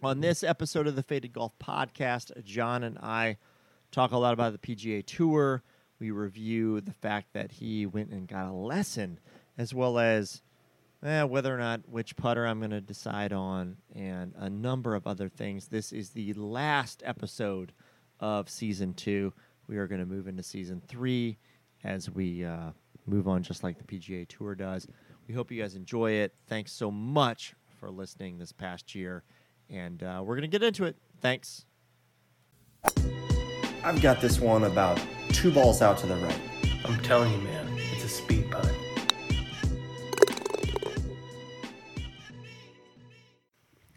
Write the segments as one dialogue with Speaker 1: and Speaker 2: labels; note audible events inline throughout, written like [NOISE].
Speaker 1: On this episode of the Faded Golf Podcast, John and I talk a lot about the PGA Tour. We review the fact that he went and got a lesson, as well as eh, whether or not which putter I'm going to decide on, and a number of other things. This is the last episode of season two. We are going to move into season three as we uh, move on, just like the PGA Tour does. We hope you guys enjoy it. Thanks so much for listening this past year, and uh, we're going to get into it. Thanks. I've got this one about two balls out to the right.
Speaker 2: I'm telling you, man, it's a speed putt.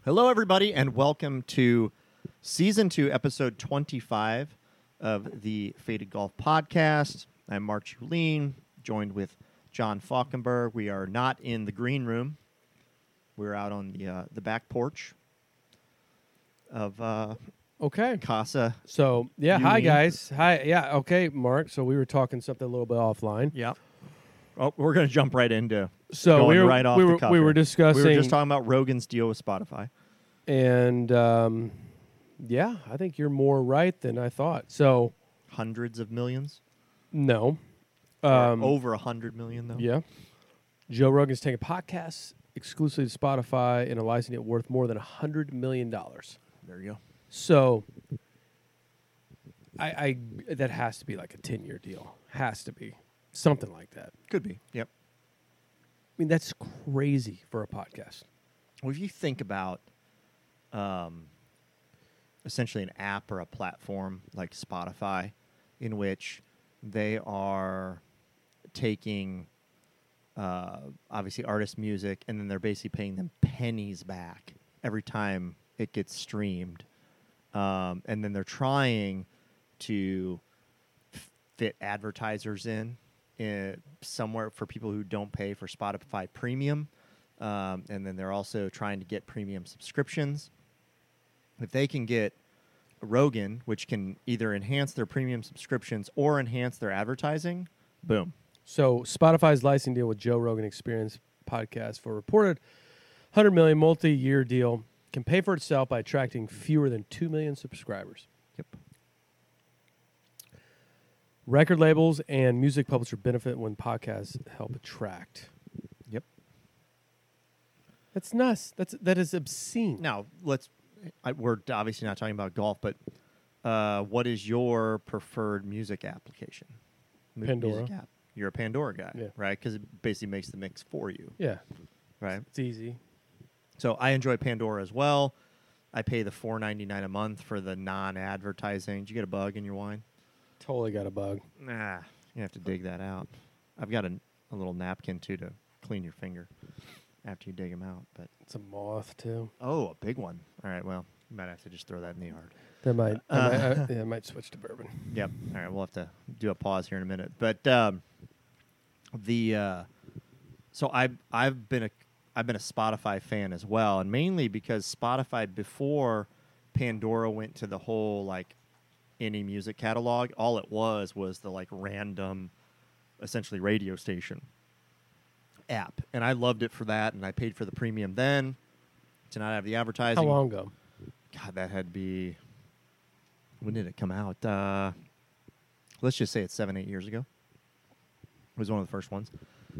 Speaker 1: Hello, everybody, and welcome to season two, episode 25 of the Faded Golf Podcast. I'm Mark Julien, joined with John Falkenberg. We are not in the green room. We're out on the uh, the back porch of uh,
Speaker 3: Okay.
Speaker 1: Casa.
Speaker 3: So yeah, hi
Speaker 1: mean?
Speaker 3: guys. Hi. Yeah. Okay, Mark. So we were talking something a little bit offline.
Speaker 1: Yeah. Oh, we're going to jump right into
Speaker 3: So
Speaker 1: going
Speaker 3: we were
Speaker 1: right off
Speaker 3: we
Speaker 1: the
Speaker 3: were
Speaker 1: cuff
Speaker 3: we were discussing
Speaker 1: We were just talking about Rogan's deal with Spotify.
Speaker 3: and um, yeah, I think you're more right than I thought. So
Speaker 1: Hundreds of millions.
Speaker 3: no. Um,
Speaker 1: over a hundred million, though.
Speaker 3: Yeah. Joe Rogan's taking podcasts exclusively to Spotify and a licensing it worth more than a hundred million dollars.
Speaker 1: There you go.
Speaker 3: So I, I that has to be like a ten year deal. Has to be something like that.
Speaker 1: Could be. Yep.
Speaker 3: I mean, that's crazy for a podcast.
Speaker 1: Well, if you think about um, essentially an app or a platform like Spotify, in which they are taking uh, obviously artist music and then they're basically paying them pennies back every time it gets streamed. Um, and then they're trying to fit advertisers in, uh somewhere for people who don't pay for Spotify Premium. Um, and then they're also trying to get premium subscriptions. If they can get Rogan, which can either enhance their premium subscriptions or enhance their advertising, boom.
Speaker 3: So Spotify's licensing deal with Joe Rogan Experience podcast for reported 100 million multi-year deal can pay for itself by attracting fewer than 2 million subscribers.
Speaker 1: Yep.
Speaker 3: Record labels and music publishers benefit when podcasts help attract.
Speaker 1: Yep.
Speaker 3: That's nuts. That's that is obscene.
Speaker 1: Now let's. I, we're obviously not talking about golf, but uh, what is your preferred music application? Mu-
Speaker 3: Pandora.
Speaker 1: Music app. You're a Pandora guy,
Speaker 3: Yeah.
Speaker 1: right? Because it basically makes the mix for you,
Speaker 3: Yeah,
Speaker 1: right?
Speaker 3: it's easy.
Speaker 1: So I enjoy Pandora as well. I pay the four ninety nine a month for the non advertising. Did you get a bug in your wine?
Speaker 3: Totally got a bug.
Speaker 1: Nah, you have to dig that out. I've got a, a little napkin too to clean your finger after you dig them out. But
Speaker 3: It's a moth too.
Speaker 1: oh, a big one. All right, well, you might have to just throw that in the yard.
Speaker 3: That might. I,
Speaker 1: Uh,
Speaker 3: might [LAUGHS] I, yeah, I might switch to bourbon.
Speaker 1: Yep. All right, we'll have to do a pause here in a minute. But um, the uh, so I've I've been a I've been a Spotify fan as well, and mainly because Spotify before Pandora went to the whole like any music catalog, all it was was the like random, essentially radio station app, and I loved it for that, and I paid for the premium then to not have the advertising.
Speaker 3: How long ago?
Speaker 1: God, that had to be. When did it come out? Uh, let's just say it's seven, eight years ago. It was one of the first ones.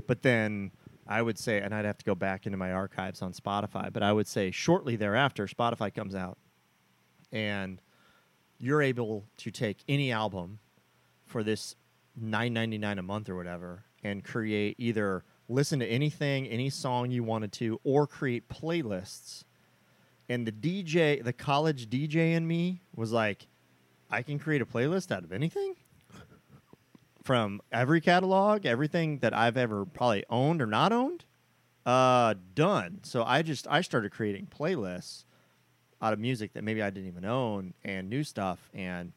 Speaker 1: But then I would say, and I'd have to go back into my archives on Spotify, but I would say shortly thereafter, Spotify comes out and you're able to take any album for this nine ninety nine a month or whatever and create either listen to anything, any song you wanted to, or create playlists. And the DJ, the college DJ in me was like, I can create a playlist out of anything from every catalog, everything that I've ever probably owned or not owned. Uh, done. So I just I started creating playlists out of music that maybe I didn't even own and new stuff, and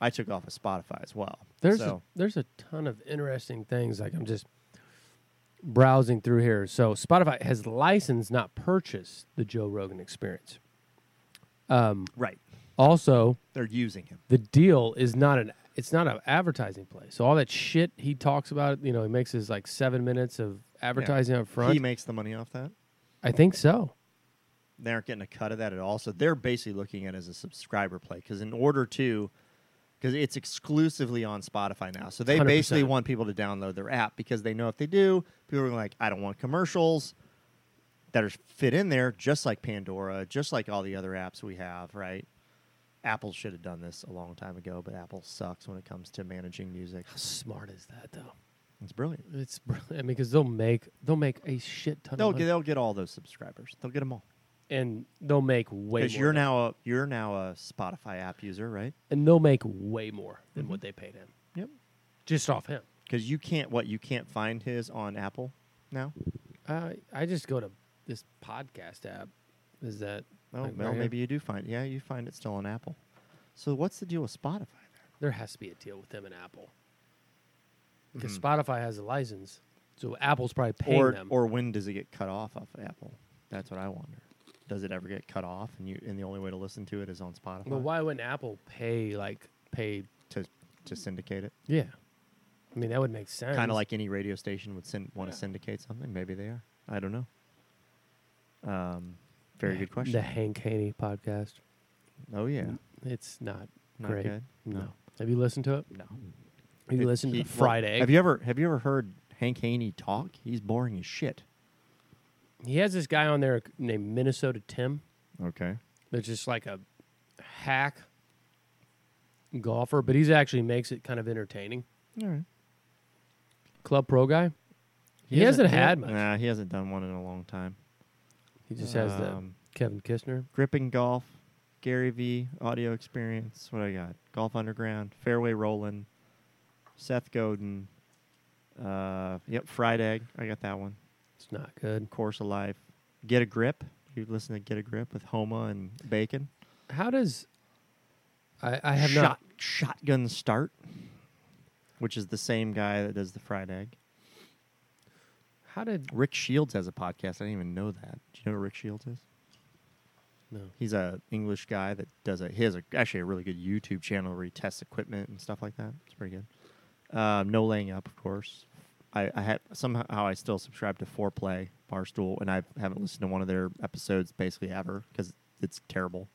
Speaker 1: I took off of Spotify as well.
Speaker 3: There's
Speaker 1: so
Speaker 3: a, there's a ton of interesting things. Like I'm just browsing through here. So Spotify has licensed, not purchased, the Joe Rogan Experience. Um,
Speaker 1: right,
Speaker 3: also,
Speaker 1: they're using him.
Speaker 3: the deal is not an it's not an advertising play. So all that shit he talks about, you know, he makes his like seven minutes of advertising up front.
Speaker 1: He makes the money off that.
Speaker 3: I think so.
Speaker 1: they aren't getting a cut of that at all. So they're basically looking at it as a subscriber play because in order to, because it's exclusively on Spotify now, so they
Speaker 3: 100%.
Speaker 1: basically want people to download their app because they know if they do, people are like, I don't want commercials that are fit in there, just like Pandora, just like all the other apps we have, right? Apple should have done this a long time ago, but Apple sucks when it comes to managing music.
Speaker 3: How smart is that though?
Speaker 1: It's brilliant.
Speaker 3: It's brilliant. I mean, because they'll make they'll make a shit ton
Speaker 1: They'll
Speaker 3: of
Speaker 1: get, they'll get all those subscribers. They'll get them all.
Speaker 3: and they'll make way.
Speaker 1: Because you're now a you're now a Spotify app user, right?
Speaker 3: and they'll make way more than
Speaker 1: Mm-hmm.
Speaker 3: what they paid him
Speaker 1: Yep.
Speaker 3: just off him.
Speaker 1: Because you can't what you can't find his on Apple now.
Speaker 3: Uh, I just go to this podcast app. Is that
Speaker 1: Oh
Speaker 3: like,
Speaker 1: well,
Speaker 3: right here?
Speaker 1: maybe you do find. Yeah, you find it still on Apple. So what's the deal with Spotify there?
Speaker 3: there has to be a deal with them and Apple because
Speaker 1: Mhm.
Speaker 3: Spotify has a license, so Apple's probably paying
Speaker 1: Or
Speaker 3: them.
Speaker 1: or when does it get cut off of Apple? That's what I wonder. Does it ever get cut off and you and the only way to listen to it is on Spotify?
Speaker 3: well, why wouldn't Apple pay like pay?
Speaker 1: to to syndicate it?
Speaker 3: Yeah, I mean that would make sense.
Speaker 1: Kind of like any radio station would syn- want to syndicate something. Maybe they are. I don't know. Um, very
Speaker 3: the-
Speaker 1: good question.
Speaker 3: The Hank Haney podcast.
Speaker 1: oh yeah,
Speaker 3: It's not,
Speaker 1: not
Speaker 3: great.
Speaker 1: good.
Speaker 3: No. Have you listened to it?
Speaker 1: no.
Speaker 3: Have you
Speaker 1: It-
Speaker 3: listened
Speaker 1: he-
Speaker 3: to the
Speaker 1: well,
Speaker 3: Friday?
Speaker 1: Have you ever have you ever heard Hank Haney talk? He's boring as shit.
Speaker 3: He has this guy on there named Minnesota Tim.
Speaker 1: Okay.
Speaker 3: That's just like a hack golfer, but he's actually makes it kind of entertaining.
Speaker 1: All right.
Speaker 3: Club pro guy. He hasn't had much.
Speaker 1: Nah, he hasn't done one in a long time.
Speaker 3: He just has the
Speaker 1: Um,
Speaker 3: Kevin Kisner.
Speaker 1: gripping golf, Gary V audio experience. What I got? Golf Underground, Fairway Rolling, Seth Godin. Uh, yep, Fried Egg. I got that one.
Speaker 3: It's not good.
Speaker 1: Course of Life. Get a Grip. You listen to Get a Grip with Homa and Bacon.
Speaker 3: How does I, I have
Speaker 1: Shot,
Speaker 3: not
Speaker 1: Shotgun Start, which is the same guy that does the Fried Egg.
Speaker 3: how did
Speaker 1: Rick Shields has a podcast. I didn't even know that. Do you know who Rick Shields is?
Speaker 3: no
Speaker 1: He's a English guy that does a. He has a, actually a really good YouTube channel where he tests equipment and stuff like that. It's pretty good. Um, no laying up, of course. I, I had somehow I still subscribe to Foreplay Barstool, and I haven't listened to one of their episodes basically ever because it's terrible.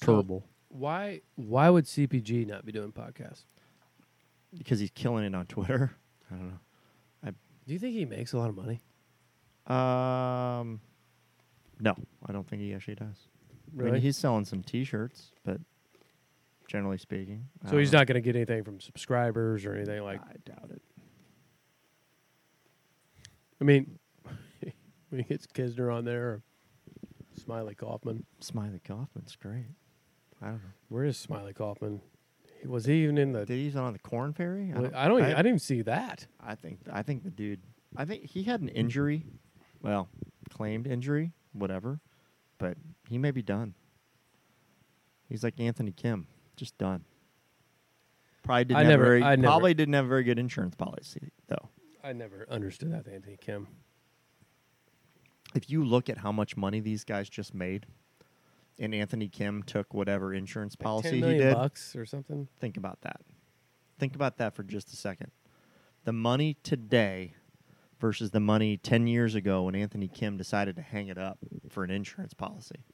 Speaker 3: So-
Speaker 1: Terrible.
Speaker 3: why why would CPG not be doing podcasts?
Speaker 1: because he's killing it on Twitter. [LAUGHS] I don't know.
Speaker 3: Do you think he makes a lot of money?
Speaker 1: Um, no, I don't think he actually does. I mean, he's selling some T-shirts, but generally speaking, I
Speaker 3: so
Speaker 1: don't
Speaker 3: he's
Speaker 1: know.
Speaker 3: not going to get anything from subscribers or anything like.
Speaker 1: I doubt it.
Speaker 3: I mean, [LAUGHS] when he gets Kisner on there, or Smiley Kaufman.
Speaker 1: Smiley Kaufman's great. I don't know.
Speaker 3: Where is Smiley Kaufman? He- Was he even in the?
Speaker 1: Did he's on the Corn Ferry?
Speaker 3: I don't. I, don't even, I,
Speaker 1: I,
Speaker 3: didn't even see that.
Speaker 1: I think. I think the dude. I think he had an injury. Well, claimed injury, whatever. But he may be done. He's like Anthony Kim, just done. Probably didn't
Speaker 3: I
Speaker 1: have
Speaker 3: never-
Speaker 1: very.
Speaker 3: I never-
Speaker 1: probably didn't have a very good insurance policy though.
Speaker 3: I never understood that Anthony Kim.
Speaker 1: if you look at how much money these guys just made, and Anthony Kim took whatever insurance
Speaker 3: Like
Speaker 1: policy
Speaker 3: 10
Speaker 1: he
Speaker 3: million
Speaker 1: did,
Speaker 3: bucks or something.
Speaker 1: think about that. Think about that for just a second. The money today versus the money 10 years ago when Anthony Kim decided to hang it up for an insurance policy.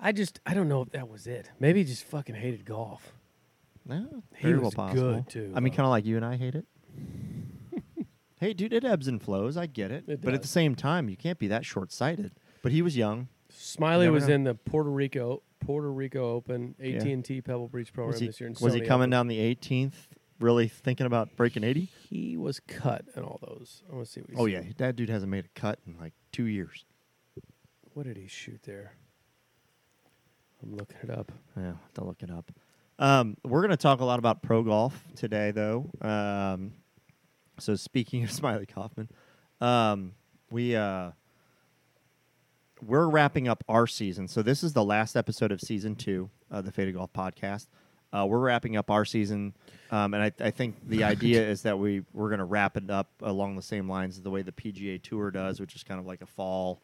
Speaker 3: I just I don't know if that was it. Maybe he just fucking hated golf.
Speaker 1: No,
Speaker 3: He was
Speaker 1: possible.
Speaker 3: good, too,
Speaker 1: I mean, kind of like you and I hate it. [LAUGHS] hey, dude, it ebbs and flows. I get it.
Speaker 3: It
Speaker 1: but at the same time, you can't be that short sighted. But he was young.
Speaker 3: Smiley was
Speaker 1: know.
Speaker 3: in the Puerto Rico Puerto Rico Open, AT and T Pebble Beach program
Speaker 1: he,
Speaker 3: this year.
Speaker 1: was he coming
Speaker 3: Open.
Speaker 1: down the 18th, really thinking about breaking 80?
Speaker 3: He was cut in all those. I want to see what. He
Speaker 1: Oh, yeah. That dude hasn't made a cut in like two years.
Speaker 3: What did he shoot there? I'm looking it up.
Speaker 1: Yeah, to look it up. Um, we're going to talk a lot about pro golf today, though. Um, so speaking of [LAUGHS] Smiley Kaufman, um, we uh, we're wrapping up our season. So this is the last episode of season two of the Faded Golf podcast. Uh, we're wrapping up our season, um, and I, I think the idea is that we we're going to wrap it up along the same lines of the way the PGA Tour does, which is kind of like a fall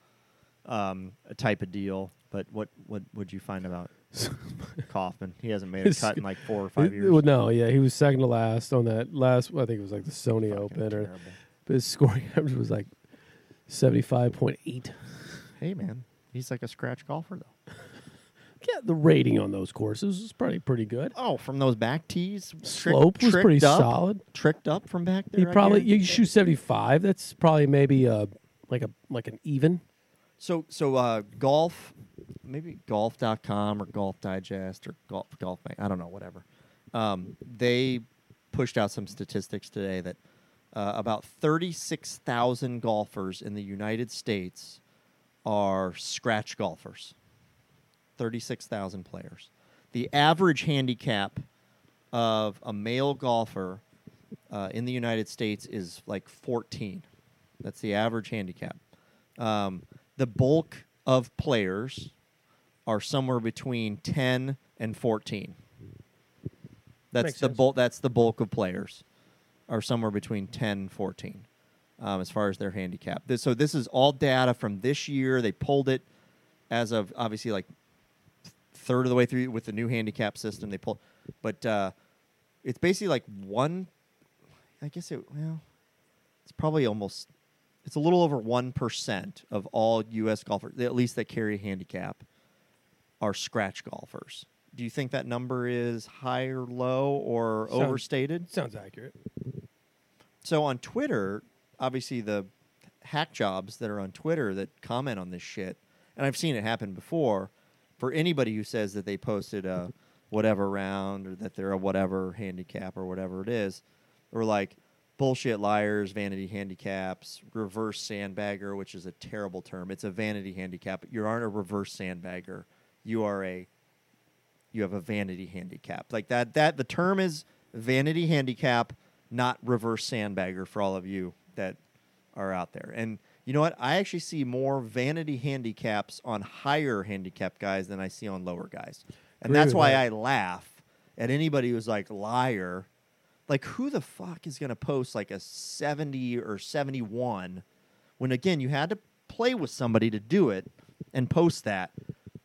Speaker 1: um, type of deal. But what what would you find about [LAUGHS] Kaufman? He hasn't made a cut in like four or five years.
Speaker 3: well, no, yeah, he was second to last on that last. I think it was like the Sony
Speaker 1: Fucking
Speaker 3: Open, or but his scoring [LAUGHS] average was like seventy five point eight.
Speaker 1: Hey man, He's like a scratch golfer though.
Speaker 3: Yeah, the rating on those courses is probably pretty good.
Speaker 1: Oh, from those back tees, trick-
Speaker 3: Slope was pretty
Speaker 1: up-
Speaker 3: solid.
Speaker 1: Tricked up from back there.
Speaker 3: You probably you shoot seventy five. That's probably maybe uh like a like an even.
Speaker 1: So so uh, golf, maybe golf.com or Golf Digest or Golf Golf I don't know whatever. Um, they pushed out some statistics today that uh, about thirty six thousand golfers in the United States are scratch golfers. Thirty six thousand players. The average handicap of a male golfer uh, in the United States is like fourteen. That's the average handicap. Um, the bulk of players are somewhere between 10 and 14. That's
Speaker 3: Makes
Speaker 1: the bulk. That's the bulk of players are somewhere between 10 and 14 um, as far as their handicap. This, so this is all data from this year. They pulled it as of obviously like third of the way through with the new handicap system. They pulled, but uh, it's basically like one. I guess it well, it's probably almost. It's a little over one percent of all U.S. golfers, at least that carry a handicap, are scratch golfers. Do you think that number is high or low or
Speaker 3: Sounds-
Speaker 1: overstated?
Speaker 3: Sounds accurate.
Speaker 1: So on Twitter, obviously the hack jobs that are on Twitter that comment on this shit, and I've seen it happen before. For anybody who says that they posted a whatever round or that they're a whatever handicap or whatever it is, or like bullshit liars, vanity handicaps, reverse sandbagger, which is a terrible term. It's a vanity handicap. You aren't a reverse sandbagger. You are a you have a vanity handicap. Like that that the term is vanity handicap, not reverse sandbagger for all of you that are out there. And you know what? I actually see more vanity handicaps on higher handicap guys than I see on lower guys. And
Speaker 3: Agree
Speaker 1: that's why
Speaker 3: that.
Speaker 1: I laugh at anybody who's like liar. Like who the fuck is going to post like a 70 or 71 when again you had to play with somebody to do it and post that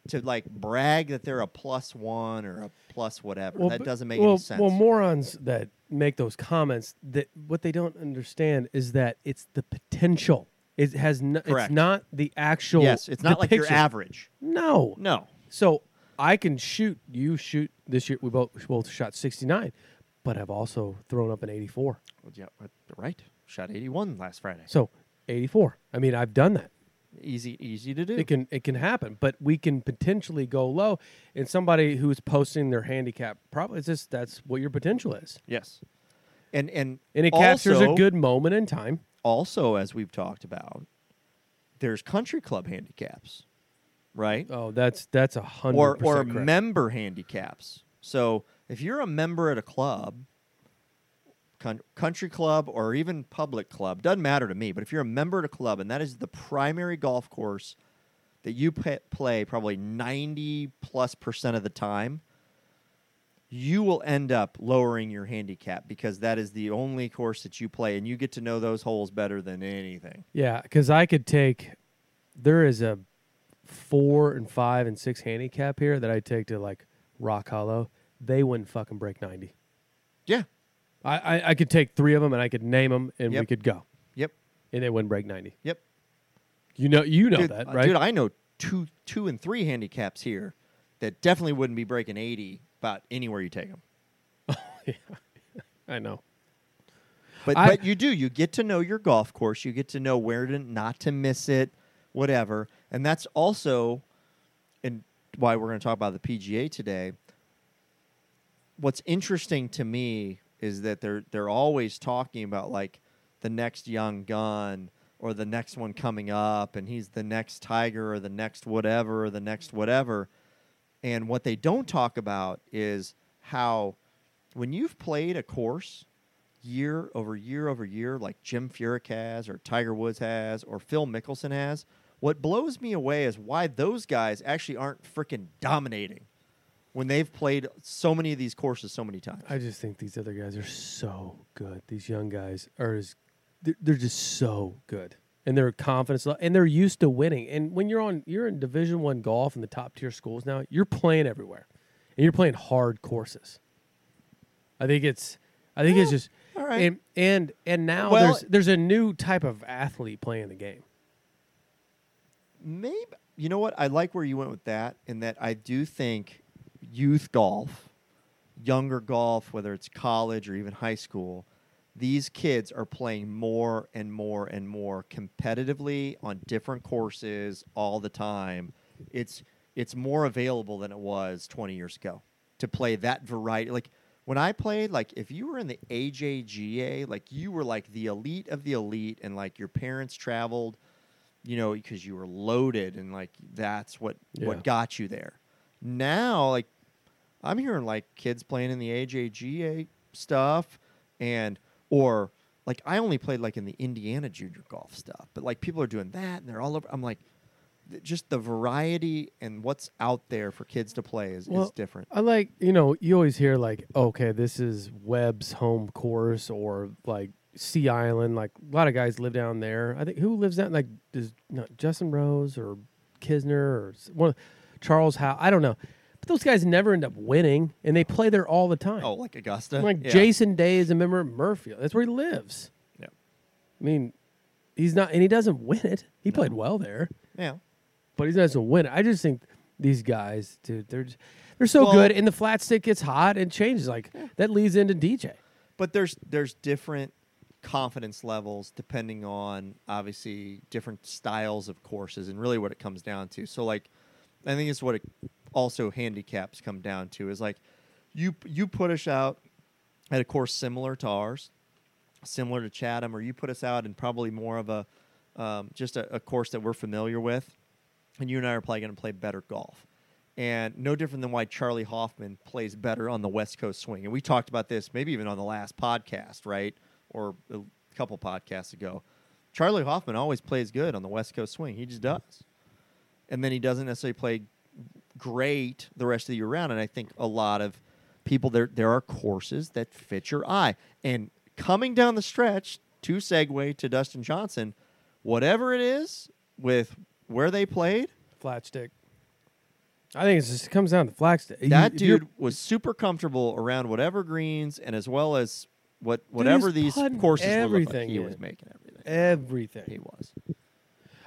Speaker 1: to like brag that they're a plus 1 or a plus whatever. that doesn't make
Speaker 3: well,
Speaker 1: any sense.
Speaker 3: Well, morons that make those comments that what they don't understand is that it's the potential. It has no,
Speaker 1: Correct.
Speaker 3: it's not the actual.
Speaker 1: yes, it's not like your
Speaker 3: depiction.
Speaker 1: average.
Speaker 3: No,
Speaker 1: No.
Speaker 3: So I can shoot. You shoot this year. We both we both shot sixty nine, but I've also thrown up an eighty four.
Speaker 1: Well, yeah, right. Shot 81 last Friday.
Speaker 3: So eighty four. I mean, I've done that.
Speaker 1: Easy easy to do.
Speaker 3: It can it can happen, but we can potentially go low. And somebody who's posting their handicap, probably it's just that's what your potential is,
Speaker 1: yes. And and
Speaker 3: and it captures a
Speaker 1: also-
Speaker 3: good moment in time.
Speaker 1: Also as we've talked about there's country club handicaps, right?
Speaker 3: Oh, that's that's a hundred
Speaker 1: or or
Speaker 3: correct.
Speaker 1: member handicaps. So if you're a member at a club, coun- country club or even public club, doesn't matter to me. But if you're a member at a club and that is the primary golf course that you play probably 90 plus percent of the time, you will end up lowering your handicap because that is the only course that you play and you get to know those holes better than anything.
Speaker 3: Yeah, because I could take. There is a four and five and six handicap here that I take to like Rock Hollow. They wouldn't fucking break ninety.
Speaker 1: Yeah.
Speaker 3: I, I, I could take three of them and I could name them and we could go
Speaker 1: Yep.
Speaker 3: and they wouldn't break ninety.
Speaker 1: Yep.
Speaker 3: You know you know
Speaker 1: dude,
Speaker 3: that
Speaker 1: uh,
Speaker 3: right?
Speaker 1: Dude, I know two, two and three handicaps here that definitely wouldn't be breaking eighty about anywhere you take them.
Speaker 3: yeah, [LAUGHS] I know.
Speaker 1: But
Speaker 3: I-
Speaker 1: but you do. You get to know your golf course. You get to know where to not to miss it, whatever. And that's also, and why we're going to talk about the PGA today. What's interesting to me is that they're they're always talking about like the next young gun or the next one coming up, and he's the next Tiger or the next whatever or the next whatever. And what they don't talk about is how when you've played a course year over year over year, like Jim Furyk has, or Tiger Woods has, or Phil Mickelson has, what blows me away is why those guys actually aren't freaking dominating when they've played so many of these courses so many times.
Speaker 3: I just think these other guys are so good. These young guys are as they're, they're just so good, and their confidence and they're used to winning. And when you're on, you're in Division One golf in the top tier schools now. You're playing everywhere, and you're playing hard courses. I think it's, I think it's just,
Speaker 1: all right.
Speaker 3: and and and now
Speaker 1: Well-
Speaker 3: there's there's a new type of athlete playing the game.
Speaker 1: Maybe you know what? I like where you went with that, in that I do think youth golf, younger golf, whether it's college or even high school, these kids are playing more and more and more competitively on different courses all the time. It's it's more available than it was 20 years ago to play that variety. Like when I played, like if you were in the AJGA, like you were like the elite of the elite, and like your parents traveled, you know, because you were loaded, and like that's what
Speaker 3: Yeah.
Speaker 1: what got you there. Now, like I'm hearing like kids playing in the AJGA stuff, and or like I only played like in the Indiana junior golf stuff, but like people are doing that, and they're all over. I'm like. th- Just the variety and what's out there for kids to play is,
Speaker 3: Well,
Speaker 1: is different.
Speaker 3: I like, you know, you always hear like, okay, this is Webb's home course or like Sea Island. Like a lot of guys live down there. I think who lives down like does no, Justin Rose or Kisner or one Charles Howe. I don't know, but those guys never end up winning, and they play there all the time.
Speaker 1: Oh, like Augusta,
Speaker 3: like
Speaker 1: Yeah.
Speaker 3: Jason Day is a member of Muirfield. That's where he lives.
Speaker 1: Yeah.
Speaker 3: I mean, he's not, and he doesn't win it. He
Speaker 1: No.
Speaker 3: played well there
Speaker 1: Yeah,
Speaker 3: but he doesn't win. it. I just think these guys, dude, they're just, they're so
Speaker 1: Well-
Speaker 3: good, and the flat stick gets hot and changes. Like that leads into DJ.
Speaker 1: but there's there's different confidence levels depending on obviously different styles of courses and really what it comes down to. So like, I think it's what it also handicaps come down to is like, you you put us out at a course similar to ours, similar to Chatham, or you put us out in probably more of a um, just a, a course that we're familiar with, and you and I are probably going to play better golf. And no different than why Charley Hoffman plays better on the West Coast swing. And we talked about this maybe even on the last podcast, right? Or a couple podcasts ago. Charley Hoffman always plays good on the West Coast swing. He just does. And then he doesn't necessarily play great the rest of the year round. And I think a lot of people there there are courses that fit your eye. And coming down the stretch to segue to Dustin Johnson, whatever it is with where they played,
Speaker 3: Flat stick. I think it just, comes down to flat stick.
Speaker 1: That
Speaker 3: you're-
Speaker 1: dude was super comfortable around whatever greens and as well as what whatever these courses were like, he
Speaker 3: in.
Speaker 1: was making everything.
Speaker 3: everything.
Speaker 1: He was.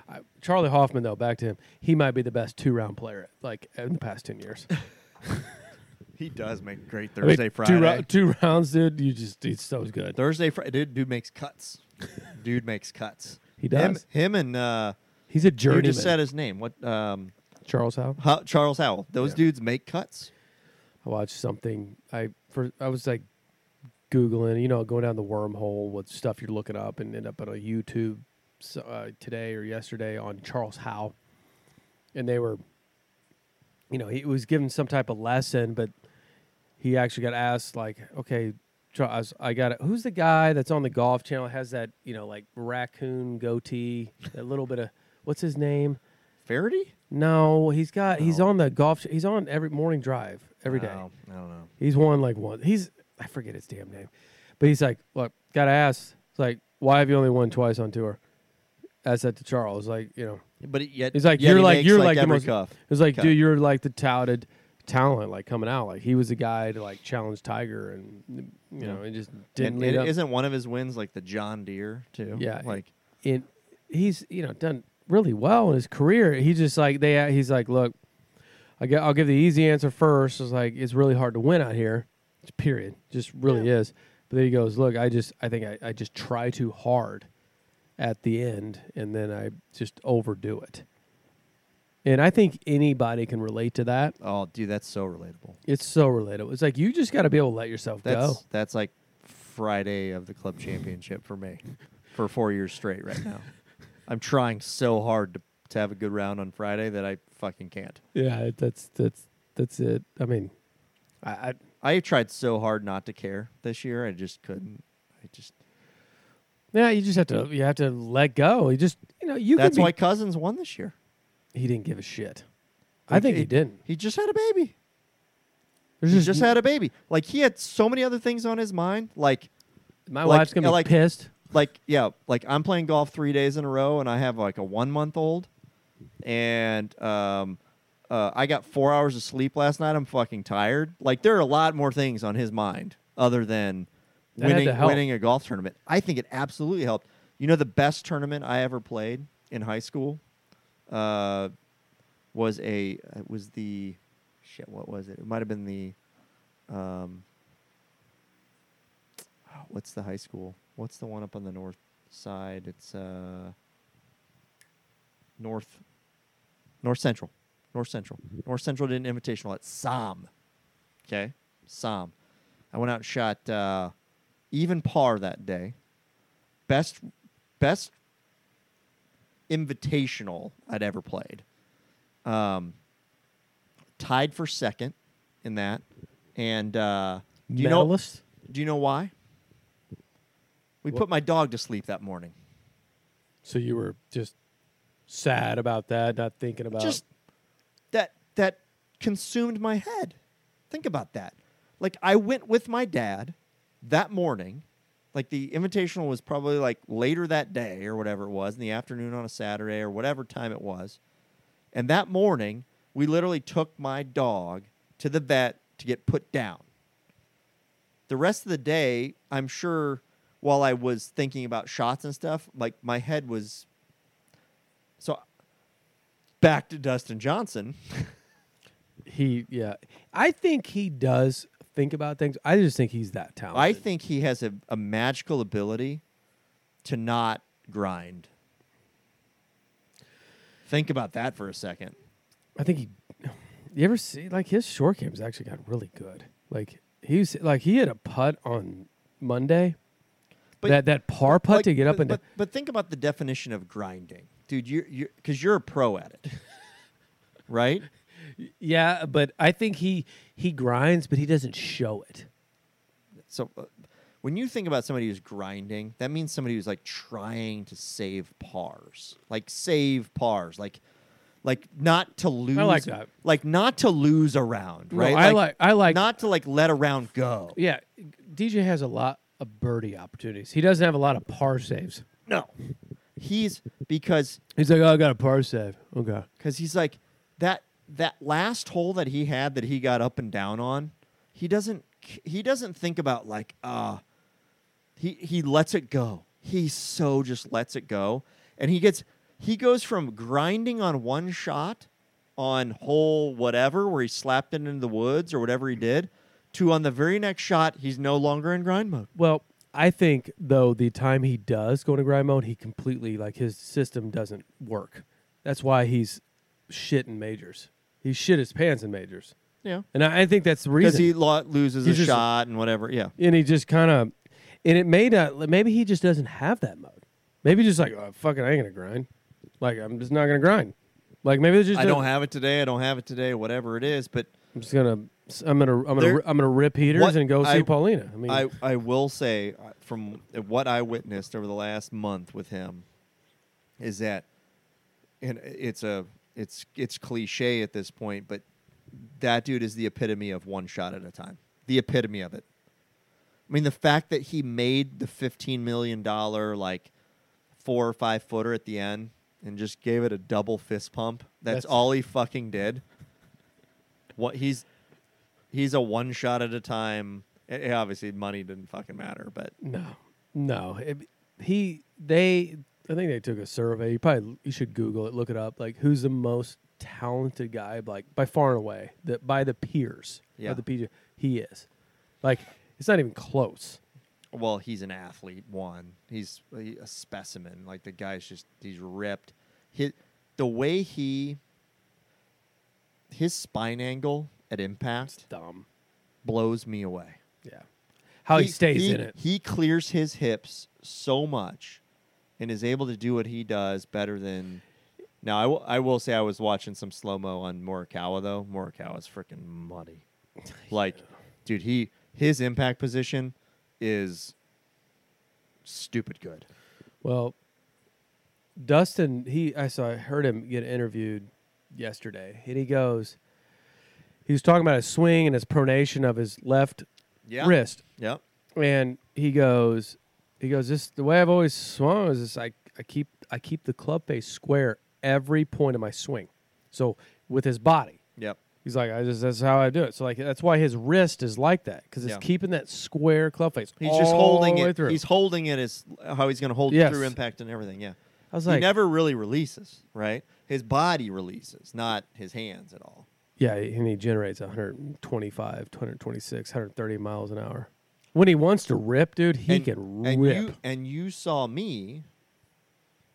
Speaker 3: I, Charley Hoffman, though, back to him, he might be the best two round player like in the past ten years. [LAUGHS]
Speaker 1: He does make great
Speaker 3: I mean,
Speaker 1: Thursday, Friday.
Speaker 3: two, two rounds, dude. You just he's so good.
Speaker 1: Thursday, Friday. Dude, dude makes cuts. [LAUGHS] dude makes cuts.
Speaker 3: He does.
Speaker 1: him and uh,
Speaker 3: He's a
Speaker 1: you
Speaker 3: journeyman.
Speaker 1: just said his name. What? Um,
Speaker 3: Charles Howe.
Speaker 1: Ho- Charles Howell. Those
Speaker 3: Yeah.
Speaker 1: dudes make cuts.
Speaker 3: I watched something. I for I was like googling, you know, going down the wormhole with stuff you're looking up, and end up on a YouTube uh, today or yesterday on Charles Howe, and they were, you know, he was given some type of lesson, but he actually got asked like, okay. Char- I, got it. Who's the guy that's on the golf channel? Has that you know like raccoon goatee? That little bit of what's his name?
Speaker 1: Faraday?
Speaker 3: No, he's got. He's on the golf. He's on every morning drive every day.
Speaker 1: Oh, I don't know.
Speaker 3: He's won like one. He's I forget his damn name, but he's like, look, gotta ask. It's like, why have you only won twice on tour? I said to Charles, like, you know,
Speaker 1: But it, yet,
Speaker 3: He's like,
Speaker 1: yet
Speaker 3: you're like- you're like the most-
Speaker 1: cuff.
Speaker 3: it was like,
Speaker 1: Okay.
Speaker 3: dude, you're like the touted talent, like coming out. Like he was the guy to like challenge Tiger, and you know,
Speaker 1: Yeah.
Speaker 3: it just didn't
Speaker 1: And, and. Isn't one of his wins like the John Deere too?
Speaker 3: Yeah,
Speaker 1: like
Speaker 3: in he's you know done really well in his career. He just like they he's like, look, I get, I'll give the easy answer first. It's like it's really hard to win out here. Period. Just really is. But then he goes, look, I just I think I, I just try too hard at the end, and then I just overdo it. And I think anybody can relate to that.
Speaker 1: oh, dude, that's so relatable.
Speaker 3: It's so relatable. It's like you just got to be able to let yourself
Speaker 1: That's
Speaker 3: go.
Speaker 1: that's like Friday of the club championship for me, for four years straight right now. [LAUGHS] I'm trying so hard to to have a good round on Friday that I fucking can't.
Speaker 3: Yeah, that's that's that's it. I mean, I, I
Speaker 1: I tried so hard not to care this year. I just couldn't. I just.
Speaker 3: Yeah, you just have to you have to let go. You just you know you
Speaker 1: that's
Speaker 3: can be,
Speaker 1: why Cousins won this year.
Speaker 3: he didn't give a shit. I think he
Speaker 1: It-
Speaker 3: didn't.
Speaker 1: He just had a baby.
Speaker 3: There's
Speaker 1: He just had a baby. Like he had so many other things on his mind. Like
Speaker 3: my
Speaker 1: like-
Speaker 3: wife's gonna be
Speaker 1: like-
Speaker 3: pissed.
Speaker 1: like yeah, like I'm playing golf three days in a row, and I have like a one month old, and um, uh, I got four hours of sleep last night. I'm fucking tired. Like there are a lot more things on his mind other than
Speaker 3: That
Speaker 1: winning winning a golf tournament. I think it absolutely helped. You know, the best tournament I ever played in high school, uh, was a it was the shit. What was it? It might have been the um. What's the high school? What's the one up on the north side? It's uh. North. North Central, North Central, North Central did an invitational at Sahm. Okay, Sahm. I went out and shot uh, even par that day. Best, best invitational I'd ever played. Um, tied for second in that, and uh, do you know?
Speaker 3: Medalist?
Speaker 1: Do you know why? We
Speaker 3: What?
Speaker 1: put my dog to sleep that morning.
Speaker 3: So you were just sad about that, not thinking about
Speaker 1: just that that consumed my head. Think about that. Like I went with my dad that morning. Like the invitational was probably like later that day or whatever it was in the afternoon on a Saturday or whatever time it was. And that morning, we literally took my dog to the vet to get put down. The rest of the day, I'm sure while I was thinking about shots and stuff, like my head was so back to Dustin Johnson. [LAUGHS]
Speaker 3: he yeah. I think he does think about things. I just think he's that talented.
Speaker 1: I think he has a, a magical ability to not grind. Think about that for a second.
Speaker 3: I think he You ever see like his short game's actually got really good. Like he's like he had a putt on Monday.
Speaker 1: But-
Speaker 3: that that par putt
Speaker 1: Like,
Speaker 3: to get up and
Speaker 1: but, but think about the definition of grinding, dude. You're you because you're a pro at it, [LAUGHS] right?
Speaker 3: Yeah, but I think he he grinds, but he doesn't show it.
Speaker 1: So uh, when you think about somebody who's grinding, that means somebody who's like trying to save pars, like save pars, like like not to lose.
Speaker 3: like that.
Speaker 1: Like not to lose a round,
Speaker 3: No,
Speaker 1: right?
Speaker 3: I like- I like-
Speaker 1: not to like let a round go.
Speaker 3: Yeah, DJ has a lot of birdie opportunities. He doesn't have a lot of par saves.
Speaker 1: No, he's because
Speaker 3: He's like, oh, I got a par save. Okay.
Speaker 1: because he's like that that last hole that he had that he got up and down on. He doesn't he doesn't think about like uh he he lets it go. He so just lets it go, and he gets he goes from grinding on one shot on hole whatever where he slapped it into the woods or whatever he did to on the very next shot he's no longer in grind mode.
Speaker 3: Well, I think though the time he does go into grind mode, he completely like his system doesn't work. That's why he's shit in majors. He shit his pants in majors,
Speaker 1: Yeah,
Speaker 3: and I, I think that's the
Speaker 1: because
Speaker 3: reason.
Speaker 1: he lo- loses
Speaker 3: He's
Speaker 1: a
Speaker 3: just-
Speaker 1: shot and whatever. Yeah,
Speaker 3: and he just kind of, and it may not. Maybe he just doesn't have that mode. Maybe just like, oh, fuck it, I ain't gonna grind. Like I'm just not gonna grind. Like maybe it's just
Speaker 1: I don't have it today. I don't have it today. Whatever it is, but
Speaker 3: I'm just gonna. I'm gonna. I'm gonna.
Speaker 1: There-
Speaker 3: I'm gonna rip heaters
Speaker 1: What
Speaker 3: and go see
Speaker 1: I-
Speaker 3: Paulina. I mean,
Speaker 1: I, I will say uh, from what I witnessed over the last month with him is that and it's a it's it's cliche at this point, but that dude is the epitome of one shot at a time. The epitome of it. I mean, the fact that he made the fifteen million dollar like four or five footer at the end and just gave it a double fist pump. That's,
Speaker 3: That's-
Speaker 1: all he fucking did. What he's he's a one shot at a time. Eh, Obviously, money didn't fucking matter, but
Speaker 3: No, no. It- he they I think they took a survey. You probably you should Google it, look it up. Like who's the most talented guy? Like by far and away, that by the peers
Speaker 1: Yeah.
Speaker 3: of the PG, he is. Like it's not even close.
Speaker 1: well, he's an athlete. One, he's a specimen. Like the guy's just he's ripped. His, the way he his spine angle at
Speaker 3: It's
Speaker 1: impact
Speaker 3: dumb.
Speaker 1: blows me away.
Speaker 3: Yeah. How he, stays in it.
Speaker 1: He clears his hips so much and is able to do what he does better than. Now, I will, I will say I was watching some slow mo on Morikawa, though. Morikawa is freaking muddy. [LAUGHS] Like, dude, he his impact position is stupid good.
Speaker 3: Well, Dustin, he I saw I heard him get interviewed yesterday, and he goes, he was talking about his swing and his pronation of his left
Speaker 1: Yeah.
Speaker 3: wrist,
Speaker 1: Yep.
Speaker 3: and he goes, he goes, this the way I've always swung is this, I I keep I keep the club face square every point of my swing, so with his body.
Speaker 1: Yep.
Speaker 3: He's like, I just that's how I do it. So like that's why his wrist is like that because it's
Speaker 1: Yeah.
Speaker 3: keeping that square club face.
Speaker 1: He's just
Speaker 3: all
Speaker 1: holding
Speaker 3: the way
Speaker 1: it.
Speaker 3: through.
Speaker 1: He's holding it as how he's going to hold
Speaker 3: Yes.
Speaker 1: through impact and everything. Yeah.
Speaker 3: I was like, he
Speaker 1: never really releases, right? his body releases, not his hands at all.
Speaker 3: Yeah, and he generates 125, 126, 130 miles an hour. When he wants to rip, dude, he
Speaker 1: and,
Speaker 3: can
Speaker 1: and
Speaker 3: rip.
Speaker 1: You, and you saw me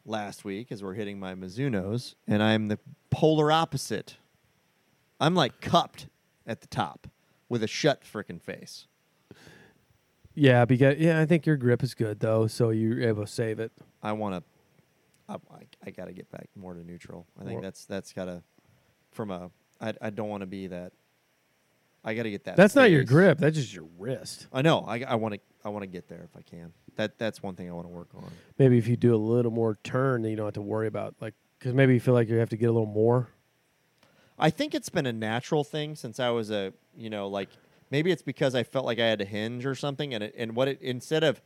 Speaker 1: last week as we're hitting my Mizunos, and I'm the polar opposite. I'm like cupped at the top with a shut frickin' face.
Speaker 3: yeah, because yeah, I think your grip is good though, so you're able to save it.
Speaker 1: I want to. I, I, I got to get back more to neutral. I think
Speaker 3: More-
Speaker 1: that's that's got to from a. I I don't want to be that. I got to get that.
Speaker 3: That's not your grip. That's just your wrist.
Speaker 1: I know. I I want to I want to get there if I can. That that's one thing I want to work on.
Speaker 3: Maybe if you do a little more turn, then you don't have to worry about like because maybe you feel like you have to get a little more.
Speaker 1: I think it's been a natural thing since I was a, you know, like maybe it's because I felt like I had to hinge or something, and it, and what it instead of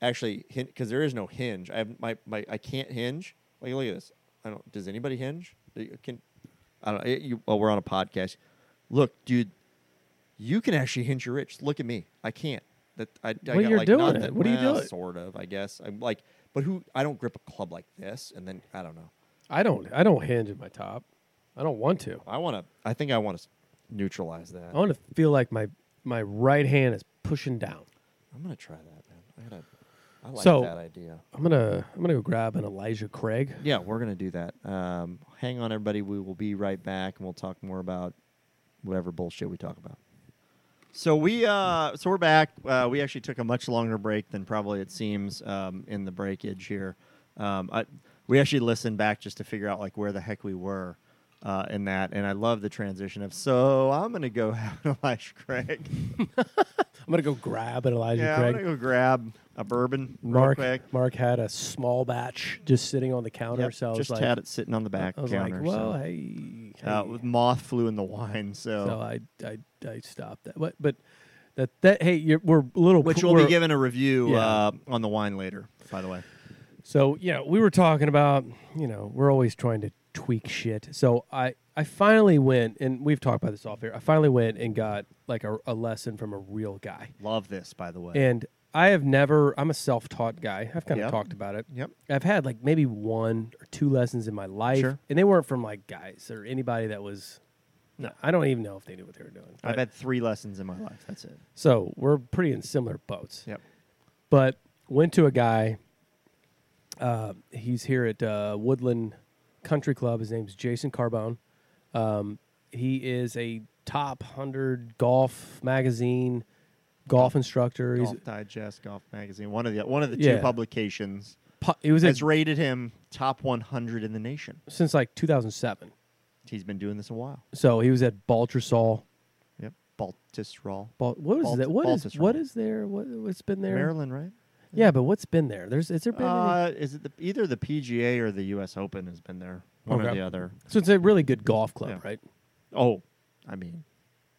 Speaker 1: actually because there is no hinge, I have my, my I can't hinge. Like look at this. I don't. Does anybody hinge? Can I don't. Eh, you, well, we're on a podcast. Look, dude, you can actually hinge your wrist. Look at me. I can't. That I, I
Speaker 3: Well,
Speaker 1: got,
Speaker 3: you're
Speaker 1: like,
Speaker 3: doing
Speaker 1: not
Speaker 3: it.
Speaker 1: that-
Speaker 3: What are you
Speaker 1: well,
Speaker 3: doing?
Speaker 1: Sort of, I guess. I'm like, but who? I don't grip a club like this, and then I don't know.
Speaker 3: I don't. I don't hinge at my top. I don't want to.
Speaker 1: I want to. I think I want to neutralize that.
Speaker 3: I want to feel like my my right hand is pushing down.
Speaker 1: I'm gonna try that, man. I gotta. I like
Speaker 3: So-
Speaker 1: that idea.
Speaker 3: I'm gonna I'm gonna go grab an Elijah Craig.
Speaker 1: Yeah, we're gonna do that. Um, hang on, everybody. We will be right back, and we'll talk more about whatever bullshit we talk about. So we, uh, so we're back. Uh, we actually took a much longer break than probably it seems um, in the breakage here. Um, I, we actually listened back just to figure out like where the heck we were uh, in that, and I love the transition of. So I'm gonna go [LAUGHS] have an Elijah Craig. [LAUGHS]
Speaker 3: I'm gonna go grab an Elijah
Speaker 1: yeah, I'm gonna go grab a bourbon
Speaker 3: Mark. Mark had a small batch just sitting on the counter,
Speaker 1: Yep,
Speaker 3: so I was
Speaker 1: just
Speaker 3: like,
Speaker 1: had it sitting on the back
Speaker 3: I was
Speaker 1: counter.
Speaker 3: like, well,
Speaker 1: so.
Speaker 3: hey,
Speaker 1: uh,
Speaker 3: hey.
Speaker 1: with moth flew in the wine, so,
Speaker 3: so I, I I stopped that. But but that that hey, you're, we're a little
Speaker 1: which
Speaker 3: we'll
Speaker 1: we'll be giving a review
Speaker 3: Yeah.
Speaker 1: uh, on the wine later. By the way,
Speaker 3: So yeah, we were talking about you know we're always trying to tweak shit. So I I finally went and we've talked about this off here. I finally went and got like a, a lesson from a real guy.
Speaker 1: love this. By the way,
Speaker 3: And I have never. I'm a self-taught guy. I've kind of
Speaker 1: Yep.
Speaker 3: talked about it.
Speaker 1: yep,
Speaker 3: I've had like maybe one or two lessons in my life,
Speaker 1: Sure.
Speaker 3: and they weren't from like guys or anybody that was. No, I don't even know if they knew what they were doing.
Speaker 1: I've
Speaker 3: But-
Speaker 1: had three lessons in my life. That's it.
Speaker 3: so we're pretty in similar boats.
Speaker 1: Yep.
Speaker 3: But went to a guy. Uh, he's here at uh, Woodland Country Club. His name's Jason Carbone. Um, he is a top hundred golf magazine golf instructor. He's
Speaker 1: Golf Digest, Golf Magazine, one of the one of the
Speaker 3: Yeah.
Speaker 1: two publications
Speaker 3: pu- he was
Speaker 1: has rated him top 100 in the nation.
Speaker 3: since like 2007.
Speaker 1: He's been doing this a while.
Speaker 3: So he was at Baltusrol.
Speaker 1: Yep, Baltusrol,
Speaker 3: Bal- what is
Speaker 1: Balt-
Speaker 3: that? What is
Speaker 1: Baltusrol.
Speaker 3: what is there? What what's been there?
Speaker 1: Maryland, right?
Speaker 3: Yeah, but what's been there? There's is there been? any-
Speaker 1: Uh, is it the, either the PGA or the U.S. Open has been there? One or
Speaker 3: Okay.
Speaker 1: the other.
Speaker 3: so it's a really good golf club,
Speaker 1: Yeah.
Speaker 3: right?
Speaker 1: Oh, I mean,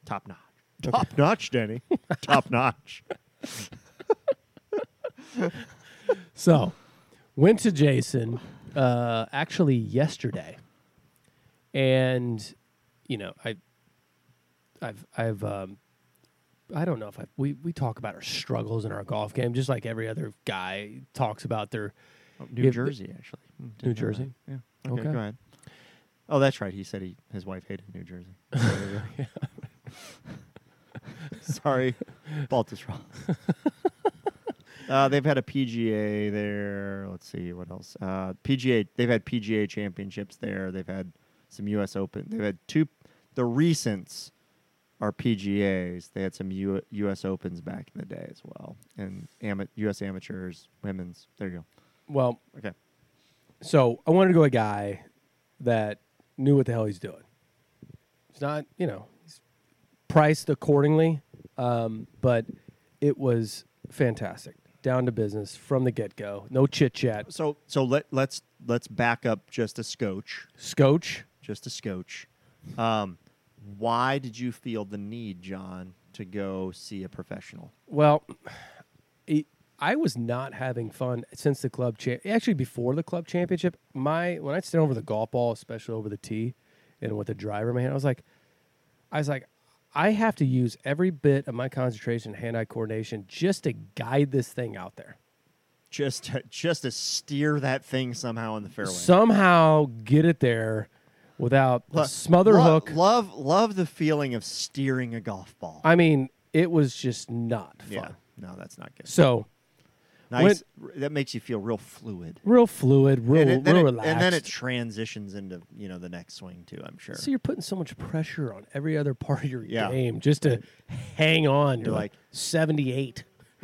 Speaker 1: top notch. Top notch, Denny. [LAUGHS] top notch.
Speaker 3: So, went to Jason uh, actually yesterday, and you know, I, I've, I've, um, I don't know if I we we talk about our struggles in our golf game, just like every other guy talks about their.
Speaker 1: Oh, New
Speaker 3: Yeah, but-
Speaker 1: Jersey, actually. Hmm, didn't
Speaker 3: New
Speaker 1: know that.
Speaker 3: Jersey?
Speaker 1: Yeah. Okay,
Speaker 3: Okay.
Speaker 1: go ahead. Oh, that's right. He said he his wife hated New Jersey. [LAUGHS] [LAUGHS] Sorry, Baltusrol. [LAUGHS] uh, they've had a PGA there. Let's see what else. Uh, PGA. They've had PGA championships there. They've had some U.S. Open. They've had two. The recents are PGAs. They had some U, U.S. Opens back in the day as well, and ama- U.S. amateurs, women's. There you go. Well. Okay.
Speaker 3: so I wanted to go a guy that knew what the hell he's doing. It's not, you know, he's priced accordingly, um, but it was fantastic, down to business from the get go. No chit chat.
Speaker 1: So so let let's let's back up just a scotch,
Speaker 3: Scotch.
Speaker 1: just a scotch. Um, why did you feel the need, John, to go see a professional?
Speaker 3: Well, it, I was not having fun since the club cha- actually before the club championship. My when I'd stand over the golf ball, especially over the tee, and with the driver, man, I was like, I was like, I have to use every bit of my concentration, and hand-eye coordination, just to guide this thing out there.
Speaker 1: just to, just to steer that thing somehow in the fairway.
Speaker 3: Somehow get it there without smother
Speaker 1: lo-
Speaker 3: hook.
Speaker 1: Love love the feeling of steering a golf ball.
Speaker 3: I mean, it was just not fun.
Speaker 1: yeah, no, that's not good.
Speaker 3: So
Speaker 1: Nice. r- that makes you feel real fluid.
Speaker 3: real fluid, real,
Speaker 1: and, it-
Speaker 3: real
Speaker 1: it,
Speaker 3: relaxed.
Speaker 1: and then it transitions into you know the next swing too. I'm sure.
Speaker 3: So you're putting so much pressure on every other part of your
Speaker 1: Yeah.
Speaker 3: game just to hang on
Speaker 1: You're
Speaker 3: to
Speaker 1: like-
Speaker 3: like 78. [LAUGHS]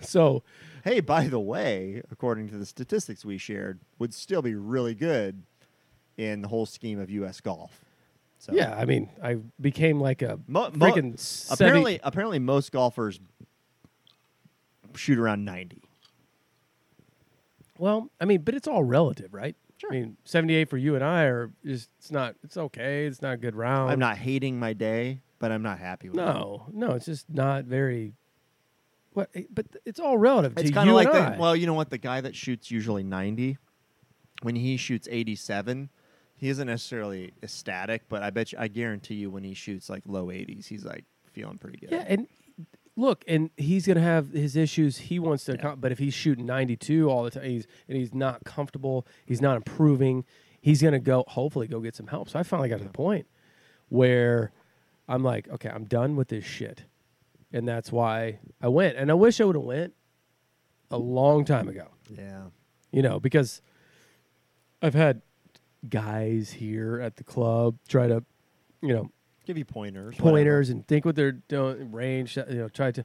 Speaker 3: so
Speaker 1: hey, by the way, according to the statistics we shared, would still be really good in the whole scheme of U.S. golf. So
Speaker 3: yeah, I mean, I became like a
Speaker 1: Mo- mo-
Speaker 3: freaking 70
Speaker 1: apparently, apparently, most golfers shoot around 90.
Speaker 3: Well, I mean, but it's all relative, right?
Speaker 1: Sure.
Speaker 3: I mean, 78 for you and I are just it's not it's okay. It's not a good round.
Speaker 1: I'm not hating my day, but I'm not happy with it.
Speaker 3: No, no, it's just not very what eh, but it's all relative
Speaker 1: It's
Speaker 3: to
Speaker 1: kind of like the well, you know what? The guy that shoots usually 90, when he shoots 87, he isn't necessarily ecstatic, but I bet you, I guarantee you, when he shoots like low 80s, he's like feeling pretty good.
Speaker 3: Yeah, and look, and he's gonna have his issues. He wants to,
Speaker 1: Yeah.
Speaker 3: but if he's shooting ninety two all the time, he's and he's not comfortable. He's not improving. He's gonna go. Hopefully, go get some help. So I finally got to the point where I'm like, okay, I'm done with this shit, and that's why I went. And I wish I would have went a long time ago.
Speaker 1: yeah.
Speaker 3: You know, because I've had guys here at the club try to, you know,
Speaker 1: Give you pointers. whatever.
Speaker 3: pointers and think what they're doing, range, you know, try to.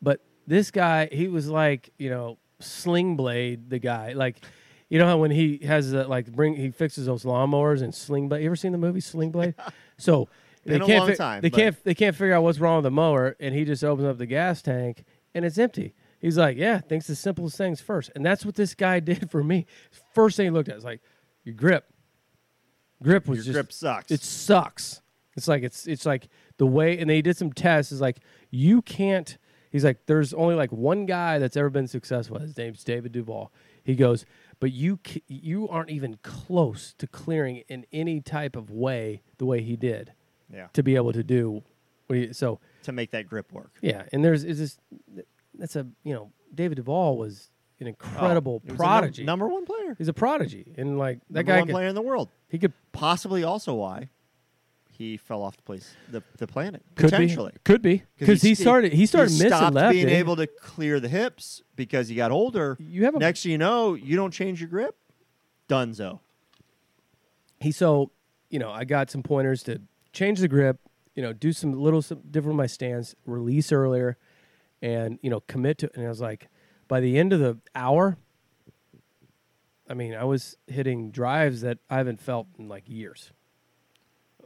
Speaker 3: But this guy, he was like, you know, sling blade the guy. Like, you know how when he has the, like bring he fixes those lawnmowers and sling blade. You ever seen the movie Sling Blade? [LAUGHS] So they
Speaker 1: a
Speaker 3: can't fi-
Speaker 1: time,
Speaker 3: they
Speaker 1: but-
Speaker 3: can't they can't figure out what's wrong with the mower, and he just opens up the gas tank and it's empty. He's like, yeah, thinks the simplest things first, and that's what this guy [LAUGHS] did for me. First thing he looked at was like, your grip. Grip was
Speaker 1: Your
Speaker 3: just
Speaker 1: grip sucks.
Speaker 3: it sucks. It's like it's it's like the way and they did some tests is like you can't he's like there's only like one guy that's ever been successful. His name's David Duval. He goes, but you you aren't even close to clearing in any type of way the way he did
Speaker 1: yeah.
Speaker 3: to be able to do what he, so
Speaker 1: To make that grip work.
Speaker 3: yeah, and there's is this that's a you know David Duval was an oh, incredible
Speaker 1: Oh, he was num-
Speaker 3: prodigy.
Speaker 1: number one player.
Speaker 3: He's a prodigy, and like that
Speaker 1: number
Speaker 3: guy
Speaker 1: one
Speaker 3: could,
Speaker 1: player in the world.
Speaker 3: he could
Speaker 1: Possibly also why he fell off the place the, the planet.
Speaker 3: could
Speaker 1: potentially.
Speaker 3: be could be because he,
Speaker 1: st-
Speaker 3: started he started missing
Speaker 1: stopped
Speaker 3: left.
Speaker 1: being
Speaker 3: didn't
Speaker 1: able to clear the hips because he got older.
Speaker 3: You have a
Speaker 1: Next thing you know, you don't change your grip. Dunzo.
Speaker 3: he so you know I got some pointers to change the grip, you know, do some little some different with my stance, release earlier, and you know commit to. And I was like, by the end of the hour, I mean, I was hitting drives that I haven't felt in like years,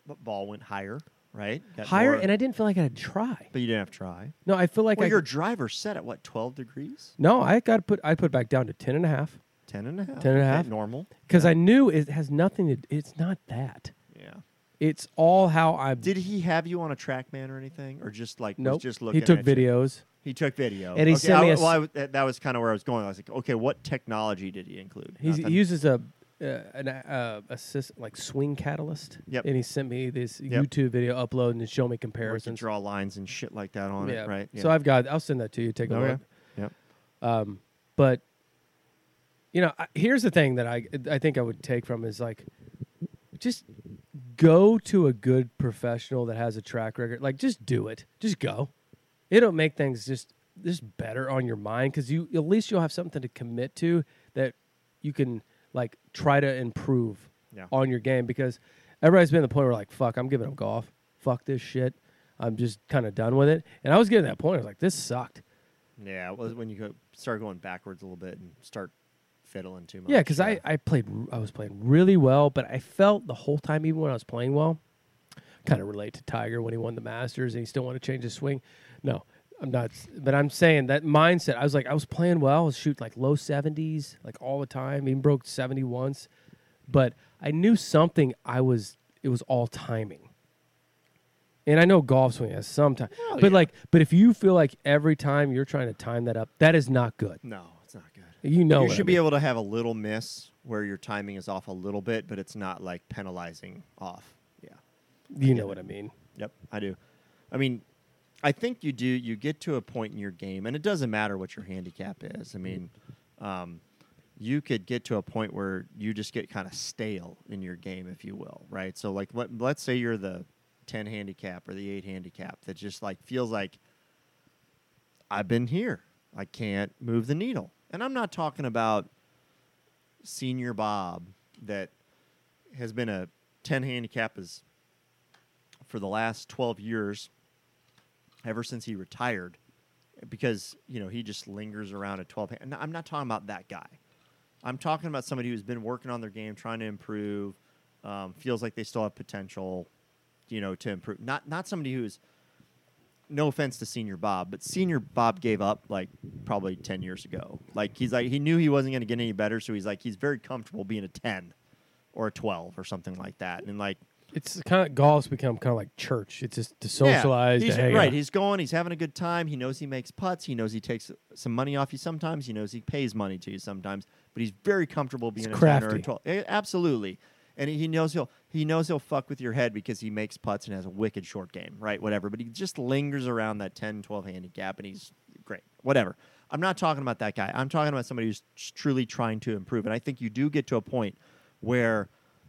Speaker 1: But ball went higher, right? Got
Speaker 3: higher,
Speaker 1: more-
Speaker 3: and I didn't feel like I had to try.
Speaker 1: but you didn't have to try.
Speaker 3: No, I feel like
Speaker 1: well,
Speaker 3: I
Speaker 1: your driver set at what, 12 degrees?
Speaker 3: no, I got to put I put it back down to ten and a half
Speaker 1: 10 and a half.
Speaker 3: 10 and a
Speaker 1: Okay,
Speaker 3: half.
Speaker 1: Normal.
Speaker 3: because. I knew it has nothing to. It's not that.
Speaker 1: Yeah.
Speaker 3: It's all how I.
Speaker 1: Did he have you on a TrackMan or anything, or just like was
Speaker 3: Nope.
Speaker 1: just looking?
Speaker 3: he took
Speaker 1: at you?
Speaker 3: videos.
Speaker 1: He took video,
Speaker 3: And he
Speaker 1: okay,
Speaker 3: sent me
Speaker 1: I-
Speaker 3: a
Speaker 1: well, I that, was kind of where I was going. I was like, okay, what technology did he include?
Speaker 3: He's,
Speaker 1: Nothing.
Speaker 3: he uses a uh, an uh, assist like swing catalyst.
Speaker 1: Yep.
Speaker 3: And he sent me this
Speaker 1: Yep.
Speaker 3: YouTube video upload and show me
Speaker 1: Where can
Speaker 3: comparisons.
Speaker 1: draw lines and shit like that on it, right?
Speaker 3: So I've got. I'll send that to you. Take a
Speaker 1: Okay.
Speaker 3: look.
Speaker 1: Yep.
Speaker 3: Um, but you know, I, here's the thing that I I think I would take from is like, just go to a good professional that has a track record. Like, just do it. Just go. It'll make things just just better on your mind because you at least you'll have something to commit to that you can like try to improve
Speaker 1: Yeah.
Speaker 3: on your game because everybody's been at the point where like fuck I'm giving up golf fuck this shit I'm just kind of done with it and I was getting that point I was like this sucked
Speaker 1: Yeah, was when you go, start going backwards a little bit and start fiddling too much.
Speaker 3: Yeah, because I, I played I was playing really well, but I felt the whole time, even when I was playing well, kind of relate to Tiger when he won the Masters and he still wanted to change his swing. No, I'm not. But I'm saying that mindset. I was like, I was playing well, I was shooting like low 70s, like all the time. Even broke 70 once, but I knew something. I was it was all timing. And I know golf swing has some time,
Speaker 1: Well,
Speaker 3: but
Speaker 1: yeah.
Speaker 3: like, but if you feel like every time you're trying to time that up, that is not good.
Speaker 1: no, it's not good.
Speaker 3: You know,
Speaker 1: you
Speaker 3: what I
Speaker 1: should be able to have a little miss where your timing is off a little bit, but it's not like penalizing off. Yeah.
Speaker 3: You know what I mean.
Speaker 1: Yep, I do. I mean, I think you do. You get to a point in your game, and it doesn't matter what your handicap is. I mean, um, you could get to a point where you just get kind of stale in your game, if you will, right? So, like, let, let's say you're the ten handicap or the eight handicap that just like feels like I've been here. I can't move the needle, and I'm not talking about senior Bob that has been a ten handicap is for the last 12 years ever since he retired because you know he just lingers around at 12 hand. i'm not talking about that guy. I'm talking about somebody who's been working on their game trying to improve um, feels like they still have potential you know to improve. Not not somebody who's no offense to senior bob but senior bob gave up like probably 10 years ago. Like he's like he knew he wasn't going to get any better so he's like he's very comfortable being a 10 or a 12 or something like that. And like
Speaker 3: It's kind of golf's become kind of like church. It's just to
Speaker 1: Yeah,
Speaker 3: socialize.
Speaker 1: he's,
Speaker 3: to hang
Speaker 1: right.
Speaker 3: out.
Speaker 1: He's going. He's having a good time. He knows he makes putts. He knows he takes some money off you sometimes. He knows he pays money to you sometimes. But he's very comfortable being
Speaker 3: He's
Speaker 1: a ten or a twelve. Eh, absolutely. And he knows he'll he knows he'll fuck with your head because he makes putts and has a wicked short game, right? Whatever. But he just lingers around that 10, 12 handicap, and he's great. Whatever. I'm not talking about that guy. I'm talking about somebody who's truly trying to improve. And I think you do get to a point where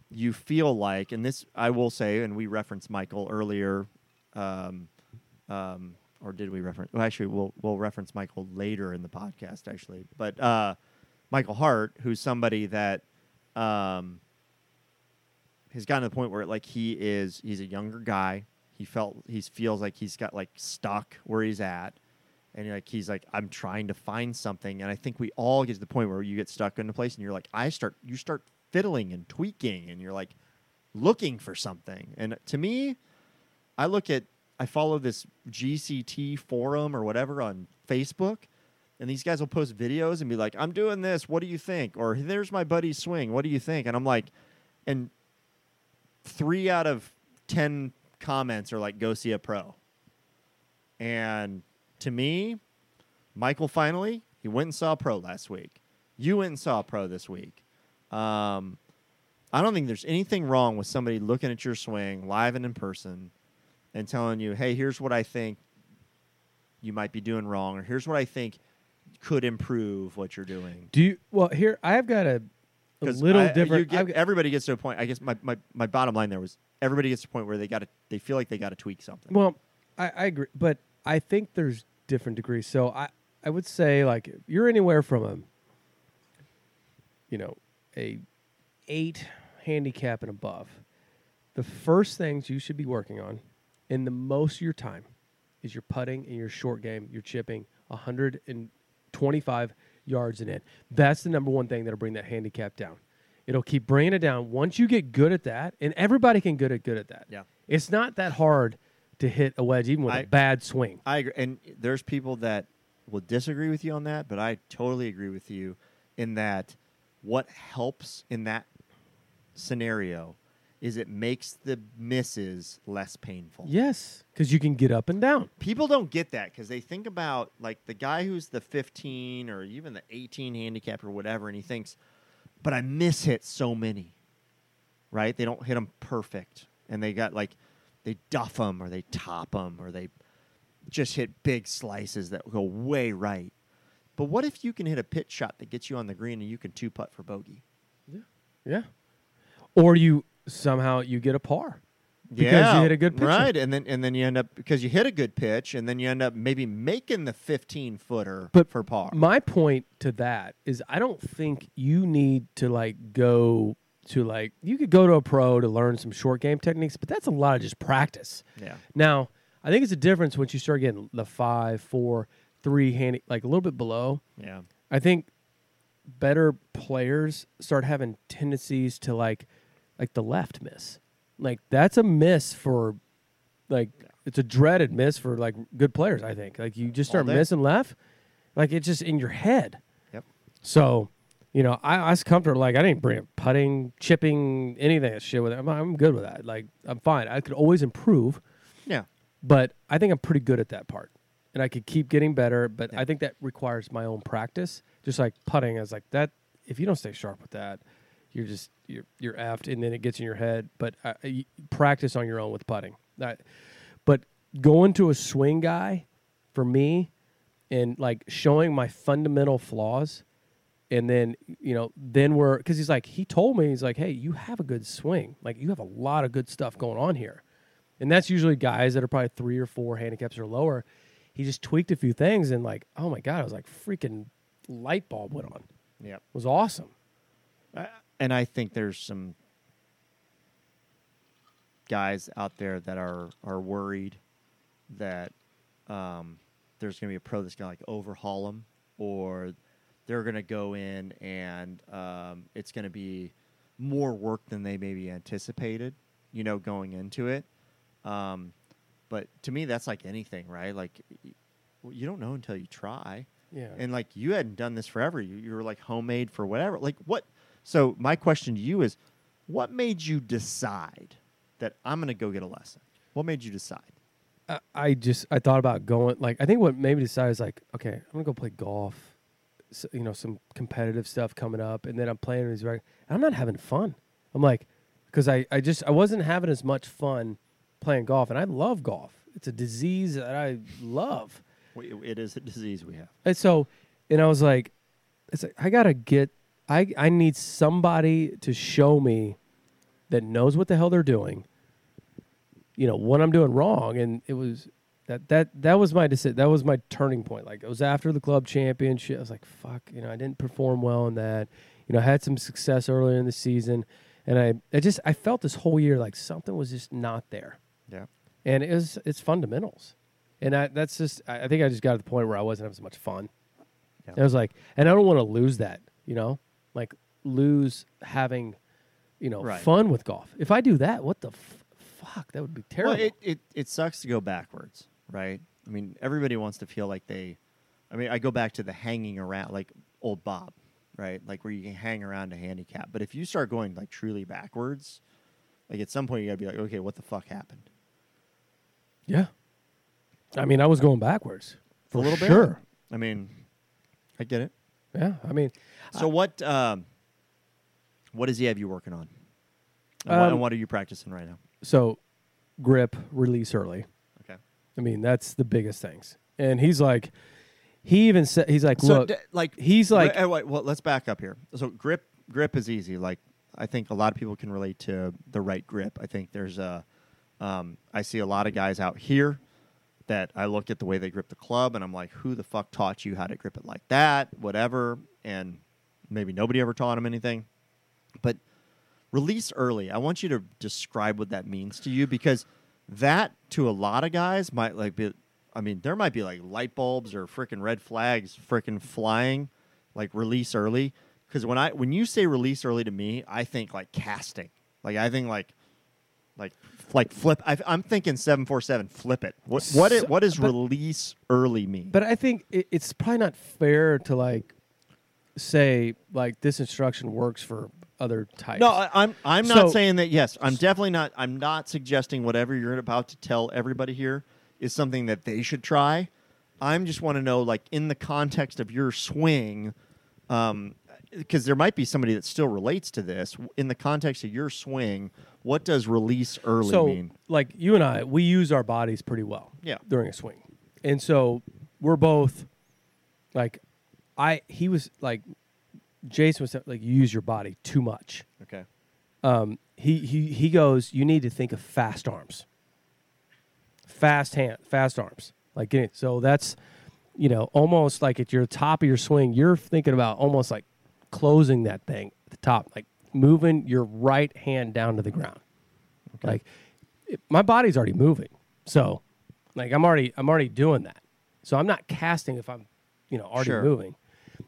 Speaker 1: you feel like, and this I will say, and we referenced Michael earlier, um, um, or did we reference? Well, actually, we'll we'll reference Michael later in the podcast, actually. But uh, Michael Hart, who's somebody that um, has gotten to the point where like he is, he's a younger guy. He felt he feels like he's got like stuck where he's at, and like he's like I'm trying to find something. And I think we all get to the point where you get stuck in a place, and you're like I start you start fiddling and tweaking, and you're like looking for something. And to me, I look at I follow this GCT forum or whatever on Facebook, and these guys will post videos and be like, "I'm doing this. What do you think?" Or "There's my buddy's swing. What do you think?" And I'm like, and three out of ten comments are like, "Go see a pro." And to me, Michael finally he went and saw a pro last week. You went and saw a pro this week. Um, I don't think there's anything wrong with somebody looking at your swing live and in person and telling you, hey, here's what I think you might be doing wrong, or here's what I think could improve what you're doing.
Speaker 3: Do you? Well, here I've got a, a little
Speaker 1: I-
Speaker 3: different.
Speaker 1: get- everybody gets to a point. I guess my, my, my bottom line there was everybody gets to a point where they got to they feel like they got to tweak something.
Speaker 3: Well, I, I agree, but I think there's different degrees. So I, I would say like you're anywhere from a, you know, a eight handicap and above. The first things you should be working on, in the most of your time, is your putting and your short game, your chipping, 125 yards and in. That's the number one thing that'll bring that handicap down. It'll keep bringing it down. Once you get good at that, and everybody can get good at that.
Speaker 1: Yeah.
Speaker 3: It's not that hard to hit a wedge, even with a
Speaker 1: I-
Speaker 3: bad swing.
Speaker 1: I agree, and there's people that will disagree with you on that, but I totally agree with you in that what helps in that scenario is it makes the misses less painful.
Speaker 3: Yes, because you can get up and down.
Speaker 1: People don't get that because they think about like the guy who's the 15 or even the 18 handicap or whatever, and he thinks, but I miss hit so many, right? They don't hit them perfect, and they got like they duff them or they top them or they just hit big slices that go way right. But what if you can hit a pitch shot that gets you on the green and you can two putt for bogey?
Speaker 3: Yeah. Yeah. Or you somehow you get a par Yeah because you hit a good pitch.
Speaker 1: right? And then and then you end up because you hit a good pitch, and then you end up maybe making the fifteen footer
Speaker 3: But
Speaker 1: for par.
Speaker 3: My point to that is I don't think you need to like go to like you could go to a pro to learn some short game techniques, but that's a lot of just practice.
Speaker 1: yeah,
Speaker 3: Now, I think it's a difference once you start getting the five, four, three handy like a little bit below.
Speaker 1: yeah,
Speaker 3: I think better players start having tendencies to like like the left miss. Like that's a miss for like it's a dreaded miss for like good players, I think. Like you just start missing left, like it's just in your head.
Speaker 1: Yep.
Speaker 3: So, you know, I, I was comfortable like I didn't bring putting, chipping, anything that shit with it. I'm, I'm good with that. Like I'm fine. I could always improve,
Speaker 1: yeah.
Speaker 3: but I think I'm pretty good at that part. And I could keep getting better, but
Speaker 1: Yeah.
Speaker 3: I think that requires my own practice. Just like putting, I was like that. If you don't stay sharp with that, you're just you're you're effed, and then it gets in your head. But uh, practice on your own with putting. That, but going to a swing guy for me and like showing my fundamental flaws and then you know then we're because he's like he told me he's like hey you have a good swing like you have a lot of good stuff going on here and that's usually guys that are probably three or four handicaps or lower he just tweaked a few things and like oh my god i was like freaking light bulb went on Yeah,
Speaker 1: it
Speaker 3: was awesome
Speaker 1: and I think there's some guys out there that are are worried that um, there's going to be a pro that's going to like overhaul them, or they're going to go in and um, it's going to be more work than they maybe anticipated. You know, going into it. Um, but to me, that's like anything, right? Like you don't know until you try.
Speaker 3: yeah
Speaker 1: And like you hadn't done this forever. You, you were like homemade for whatever. Like what? So my question to you is, what made you decide that I'm going to go get a lesson? What made you decide?
Speaker 3: I, I just I thought about going like I think what made me decide is like okay I'm gonna go play golf, s you know some competitive stuff coming up, and then I'm playing these and I'm not having fun. I'm like because I I just I wasn't having as much fun playing golf, and I love golf. It's a disease that I love,
Speaker 1: It is a disease we have.
Speaker 3: and so and I was like, it's like I gotta get I I need somebody to show me that knows what the hell they're doing you know what I'm doing wrong, and it was that that that was my decision. That was my turning point. Like it was after the club championship. I was like, fuck, you know, I didn't perform well in that. You know, I had some success earlier in the season, and I I just I felt this whole year like something was just not there,
Speaker 1: Yeah.
Speaker 3: and it was it's fundamentals, and I that's just I think I just got to the point where I wasn't having so much fun.
Speaker 1: Yeah.
Speaker 3: And I was like, and I don't want to lose that, you know, like lose having, you know,
Speaker 1: Right.
Speaker 3: fun with golf. If I do that, what the f- fuck? That would be terrible.
Speaker 1: Well, it, it, it sucks to go backwards, right? I mean, everybody wants to feel like they. I mean, I go back to the hanging around, like old Bob, right? Like where you can hang around a handicap. But if you start going like truly backwards, like at some point you got to be like, okay, what the fuck happened?
Speaker 3: Yeah. I mean, I was going backwards
Speaker 1: For a little bit?
Speaker 3: Sure.
Speaker 1: I mean, I get it.
Speaker 3: Yeah. I mean,
Speaker 1: So what um, what does he have you working on? And, what,
Speaker 3: Um,
Speaker 1: and what are you practicing right now?
Speaker 3: so grip, release early.
Speaker 1: Okay.
Speaker 3: I mean, that's the biggest things. And he's like, he even said, he's like, look,
Speaker 1: d- like
Speaker 3: he's like,
Speaker 1: wait, wait, well, let's back up here. So grip grip is easy. Like I think a lot of people can relate to the right grip. I think there's a um, I see a lot of guys out here that I look at the way they grip the club and I'm like, who the fuck taught you how to grip it like that? Whatever. And maybe nobody ever taught him anything. But release early. I want you to describe what that means to you because that to a lot of guys might like be I mean, there might be like light bulbs or freaking red flags freaking flying like release early cuz when I when you say release early to me, I think like casting. Like I think like like like flip I, I'm thinking 747 flip it. What what it, what does
Speaker 3: But-
Speaker 1: release early mean?
Speaker 3: but I think it, it's probably not fair to like say, like, this instruction works for other types.
Speaker 1: No, I- I'm I'm not saying that. Yes, I'm definitely not. I'm not suggesting whatever you're about to tell everybody here is something that they should try. I'm just want to know, like, in the context of your swing, um, because there might be somebody that still relates to this. In the context of your swing, what does release early
Speaker 3: so
Speaker 1: mean?
Speaker 3: like you and I, we use our bodies pretty well.
Speaker 1: Yeah.
Speaker 3: During a swing, and so we're both like, I he was like, Jason was like, you use your body too much.
Speaker 1: Okay.
Speaker 3: Um, he he he goes, you need to think of fast arms, fast hand, fast arms. Like getting so that's, you know, almost like at your top of your swing, you're thinking about almost like closing that thing at the top, like moving your right hand down to the ground. Like it, my body's already moving, so like I'm already I'm already doing that. So I'm not casting if I'm, you know, already
Speaker 1: Sure.
Speaker 3: moving.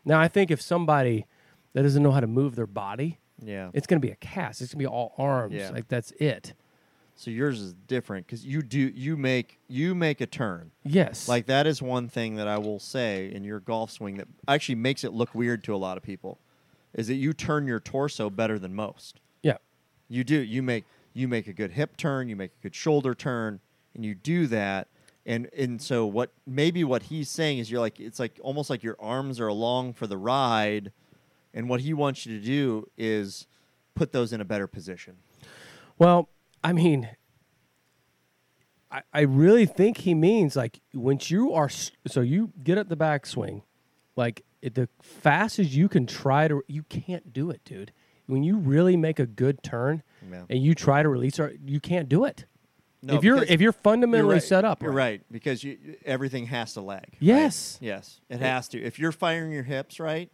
Speaker 3: Now I think if somebody that doesn't know how to move their body,
Speaker 1: Yeah.
Speaker 3: it's going to be a cast. It's going to be all arms.
Speaker 1: Yeah.
Speaker 3: Like that's it.
Speaker 1: so yours is different because you do you make you make a turn.
Speaker 3: Yes.
Speaker 1: Like that is one thing that I will say in your golf swing that actually makes it look weird to a lot of people, is that you turn your torso better than most.
Speaker 3: yeah.
Speaker 1: You do. You make you make a good hip turn, you make a good shoulder turn, and you do that. And and so what maybe what he's saying is you're like it's like almost like your arms are along for the ride, and what he wants you to do is put those in a better position.
Speaker 3: Well, I mean, I, I really think he means like once you are so you get at the backswing, like it, the fastest you can try to you can't do it, dude. When you really make a good turn
Speaker 1: Yeah.
Speaker 3: and you try to release, you can't do it.
Speaker 1: No,
Speaker 3: if you're if you're fundamentally
Speaker 1: right,
Speaker 3: set up,
Speaker 1: You're right because you, everything has to lag. right?
Speaker 3: Yes.
Speaker 1: Yes, it has to. If you're firing your hips right,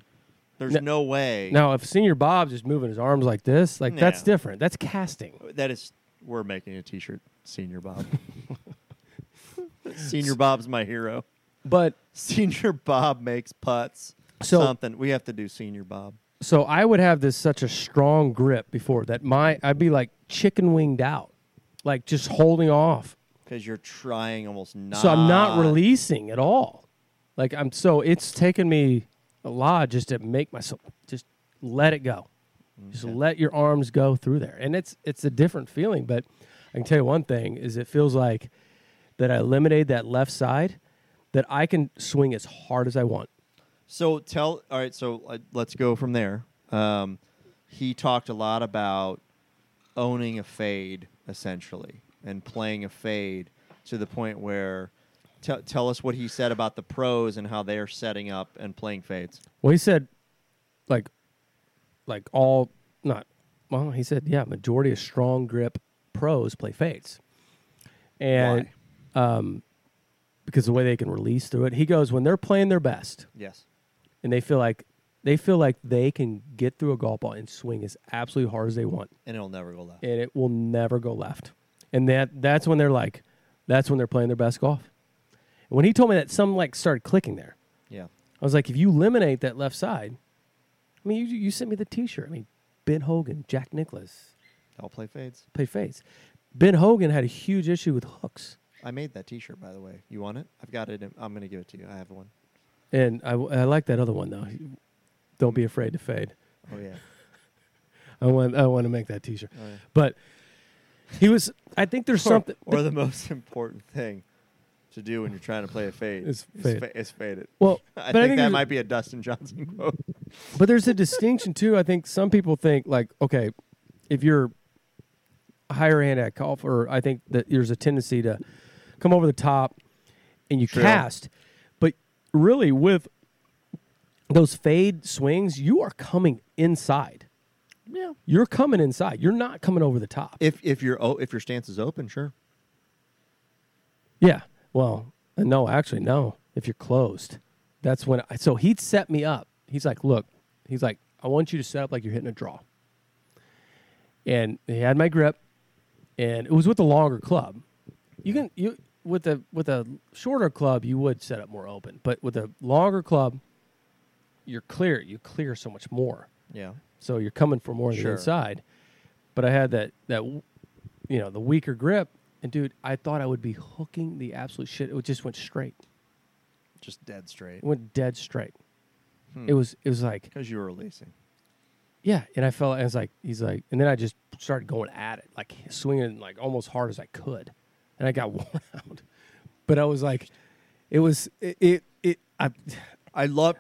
Speaker 1: there's
Speaker 3: No-
Speaker 1: no way.
Speaker 3: Now, if Senior Bob's just moving his arms like this, like that's different. That's casting.
Speaker 1: Oh, that is, we're making a T-shirt. Senior Bob. [LAUGHS] Senior Bob's my hero.
Speaker 3: But [LAUGHS]
Speaker 1: Senior Bob makes putts.
Speaker 3: So-
Speaker 1: something we have to do. Senior Bob.
Speaker 3: so I would have this such a strong grip before that my I'd be like chicken winged out, like just holding off.
Speaker 1: Because you're trying almost not.
Speaker 3: So I'm not releasing at all. Like I'm so it's taken me a lot just to make myself just let it go. Just let your arms go through there. And it's it's a different feeling, but I can tell you one thing is it feels like that I eliminated that left side that I can swing as hard as I want.
Speaker 1: So tell. All right. So uh, let's go from there. Um, he talked a lot about owning a fade essentially and playing a fade to the point where. Tell tell us what he said about the pros and how they're setting up and playing fades.
Speaker 3: Well, he said, like, like all not. Well, he said, yeah, majority of strong grip pros play fades, and um, because the way they can release through it, he goes when they're playing their best
Speaker 1: Yes.
Speaker 3: And they feel like they feel like they can get through a golf ball and swing as absolutely hard as they want,
Speaker 1: And it'll never go left.
Speaker 3: and it will never go left, and that that's when they're like, that's when they're playing their best golf. And when he told me that, some like started clicking there.
Speaker 1: Yeah.
Speaker 3: I was like, if you eliminate that left side, I mean, you, you sent me the T-shirt. I mean, Ben Hogan, Jack Nicklaus
Speaker 1: I'll play fades.
Speaker 3: play face. Ben Hogan had a huge issue with hooks,
Speaker 1: I made that T-shirt, by the way. You want it? I've got it. In, I'm going to give it to you. I have one.
Speaker 3: And I, I like that other one though. Don't be afraid to fade.
Speaker 1: Oh yeah. [LAUGHS]
Speaker 3: I want I want to make that T-shirt.
Speaker 1: Oh, yeah.
Speaker 3: But he was. I think there's something.
Speaker 1: Or the most [LAUGHS] important thing to do when you're trying to play a fade
Speaker 3: Is
Speaker 1: is,
Speaker 3: fade.
Speaker 1: fa- is fade it.
Speaker 3: well, [LAUGHS]
Speaker 1: I
Speaker 3: but I
Speaker 1: think,
Speaker 3: think
Speaker 1: that might be a Dustin Johnson quote.
Speaker 3: But there's a distinction too. I think some people think like, okay, if you're higher hand at golf, or I think that there's a tendency to come over the top and you
Speaker 1: True.
Speaker 3: cast. Really, with those fade swings, you are coming inside.
Speaker 1: Yeah.
Speaker 3: You're coming inside. You're not coming over the top.
Speaker 1: If if your oh, if your stance is open, sure.
Speaker 3: Yeah. Well, uh, no, actually, no. If you're closed, that's when. I, so he'd set me up. He's like, look, he's like, I want you to set up like you're hitting a draw. And he had my grip, and it was with a longer club. You can you with a with a shorter club, you would set up more open, but with a longer club, you're clear. You clear so much more.
Speaker 1: Yeah.
Speaker 3: So you're coming for more on the
Speaker 1: Sure.
Speaker 3: inside. But I had that that you know the weaker grip, and dude, I thought I would be hooking the absolute shit. It just went straight.
Speaker 1: Just dead straight.
Speaker 3: It went dead straight.
Speaker 1: Hmm.
Speaker 3: It was it was like
Speaker 1: because you were releasing.
Speaker 3: yeah, and I felt I was like he's like, and then I just started going at it, like swinging like almost hard as I could, and I got [LAUGHS] worn out. But I was like, it was it it, it I.
Speaker 1: I love.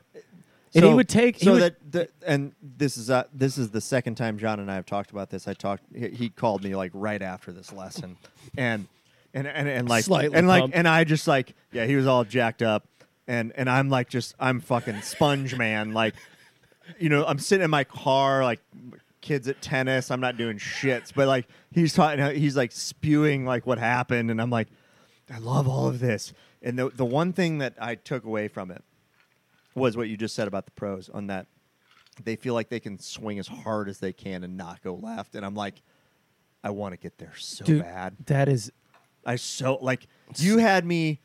Speaker 3: And he would take-
Speaker 1: so
Speaker 3: would-
Speaker 1: that the, and this is uh, this is the second time John and I have talked about this. I talked. He, he called me like right after this lesson, and and and, and like
Speaker 3: Slightly
Speaker 1: and like
Speaker 3: pumped.
Speaker 1: and I just like yeah he was all jacked up, and and I'm like just I'm fucking sponge man like, you know I'm sitting in my car like kids at tennis. I'm not doing shits, but like he's talking. He's like spewing like what happened, and I'm like, I love all of this. And the the one thing that I took away from it was what you just said about the pros on that they feel like they can swing as hard as they can and not go left. And I'm like, I want to get there so
Speaker 3: Dude,
Speaker 1: bad.
Speaker 3: that is
Speaker 1: I so like you had me,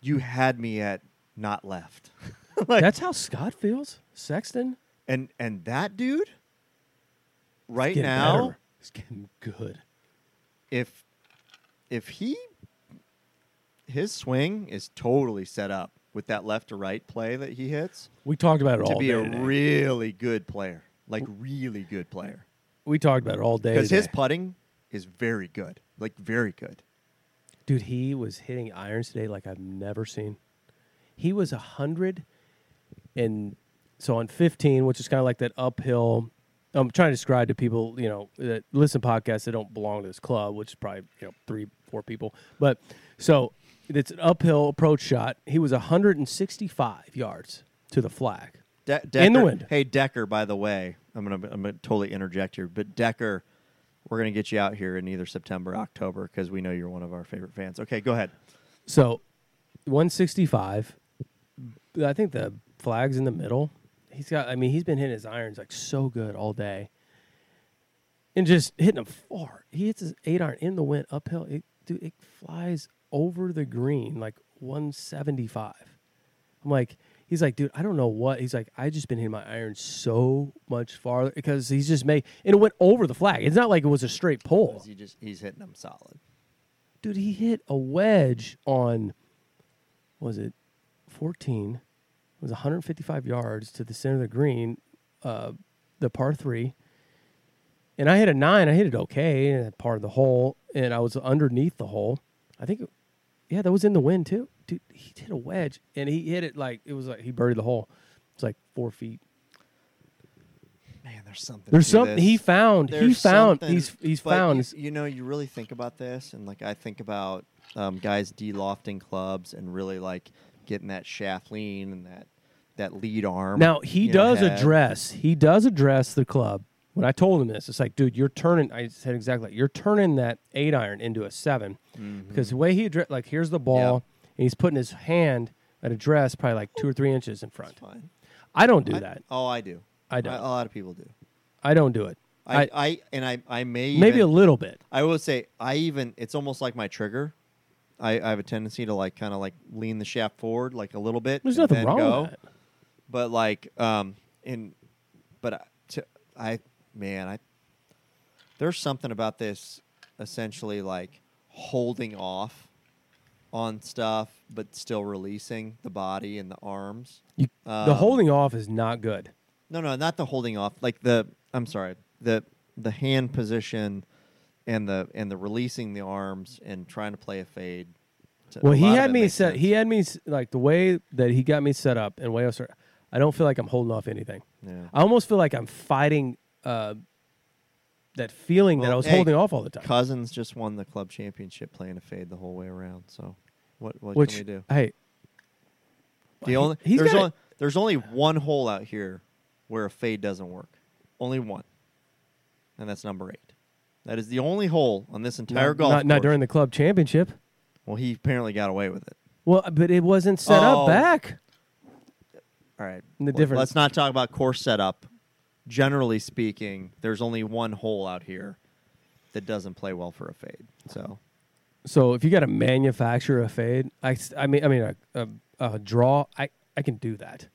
Speaker 1: you had me at not left. [LAUGHS] like,
Speaker 3: that's how Scott feels. Sexton
Speaker 1: and and that dude, right
Speaker 3: getting
Speaker 1: now,
Speaker 3: better. He's getting good.
Speaker 1: if if he his swing is totally set up with that left to right play that he hits
Speaker 3: We talked about it
Speaker 1: to
Speaker 3: all
Speaker 1: be
Speaker 3: day.
Speaker 1: a
Speaker 3: today.
Speaker 1: really good player, like really good player.
Speaker 3: we talked about it all day.
Speaker 1: because his
Speaker 3: today.
Speaker 1: putting is very good, like very good.
Speaker 3: dude, he was hitting irons today like I've never seen. He was a hundred and so on fifteen, which is kind of like that uphill. I'm trying to describe to people, you know, that listen to podcasts that don't belong to this club, which is probably you know three four people. But so it's an uphill approach shot. He was 165 yards to the flag.
Speaker 1: De-
Speaker 3: In the wind.
Speaker 1: Hey Decker, by the way, I'm gonna I'm gonna totally interject here, but Decker, we're gonna get you out here in either September, or October, because we know you're one of our favorite fans. Okay, go ahead.
Speaker 3: So 165. I think the flag's in the middle. He's got. I mean, he's been hitting his irons like so good all day, and just hitting them far. He hits his eight iron in the wind uphill. It, dude, it flies over the green like 175. I'm like, he's like, dude, I don't know what. He's like, I just been hitting my iron so much farther because he's just made, and it went over the flag. It's not like it was a straight pull
Speaker 1: He just he's hitting them solid.
Speaker 3: dude, he hit a wedge on, was it 14? It was 155 yards to the center of the green, uh, the par three. And I hit a nine. I hit it okay, and part of the hole, and I was underneath the hole. I think, yeah, that was in the wind too. Dude, he hit a wedge, and he hit it like it was like he buried the hole. It's like four feet.
Speaker 1: Man, there's something.
Speaker 3: There's something
Speaker 1: this.
Speaker 3: he found. he found.
Speaker 1: something-
Speaker 3: He's he's
Speaker 1: but
Speaker 3: found.
Speaker 1: You, you know, you really think about this, and like I think about um, guys de-lofting clubs and really like getting that shaft lean and that that lead arm.
Speaker 3: Now he
Speaker 1: you know,
Speaker 3: does address. He does address the club. When I told him this, it's like, dude, you're turning. I said exactly. like, You're turning that eight iron into a 7 because the way he addressed, like, here's the ball,
Speaker 1: Mm-hmm. Yep.
Speaker 3: and he's putting his hand at address probably like two or three inches in front.
Speaker 1: Fine.
Speaker 3: I don't do
Speaker 1: I-
Speaker 3: that.
Speaker 1: Oh, I do.
Speaker 3: I don't.
Speaker 1: A lot of people do.
Speaker 3: I don't do it.
Speaker 1: I,
Speaker 3: I,
Speaker 1: I, and I, I may
Speaker 3: maybe a little bit.
Speaker 1: I would say I even it's almost like my trigger. I, I have a tendency to like kind of like lean the shaft forward like a little bit.
Speaker 3: There's
Speaker 1: and
Speaker 3: nothing
Speaker 1: then
Speaker 3: wrong
Speaker 1: go.
Speaker 3: with that.
Speaker 1: But like um in but I- to, I man I there's something about this essentially like holding off on stuff but still releasing the body and the arms.
Speaker 3: You, the
Speaker 1: Um,
Speaker 3: holding off is not good.
Speaker 1: No, no, not the holding off. Like the I'm sorry, the the hand position and the and the releasing the arms and trying to play a fade. To-
Speaker 3: Well,
Speaker 1: a
Speaker 3: he had me set.
Speaker 1: sense.
Speaker 3: He had me like the way that he got me set up and way I was. I don't feel like I'm holding off anything.
Speaker 1: Yeah.
Speaker 3: I almost feel like I'm fighting uh, that feeling that I was
Speaker 1: hey,
Speaker 3: holding off all the time.
Speaker 1: Cousins just won the club championship playing a fade the whole way around. So, what what
Speaker 3: Which
Speaker 1: can we do?
Speaker 3: hey,
Speaker 1: The only there's only there's only one hole out here where a fade doesn't work. Only one, and that's number eight. That is the only hole on this entire
Speaker 3: not,
Speaker 1: golf
Speaker 3: not, not during the club championship.
Speaker 1: Well, he apparently got away with it.
Speaker 3: Well, but it wasn't set
Speaker 1: Oh.
Speaker 3: up back.
Speaker 1: All right.
Speaker 3: The
Speaker 1: Let-
Speaker 3: difference-
Speaker 1: Let's not talk about course setup. Generally speaking, there's only one hole out here that doesn't play well for a fade. So
Speaker 3: So if you got to manufacture a fade, I, s- I mean, I mean a, a, a draw, I, I can do that.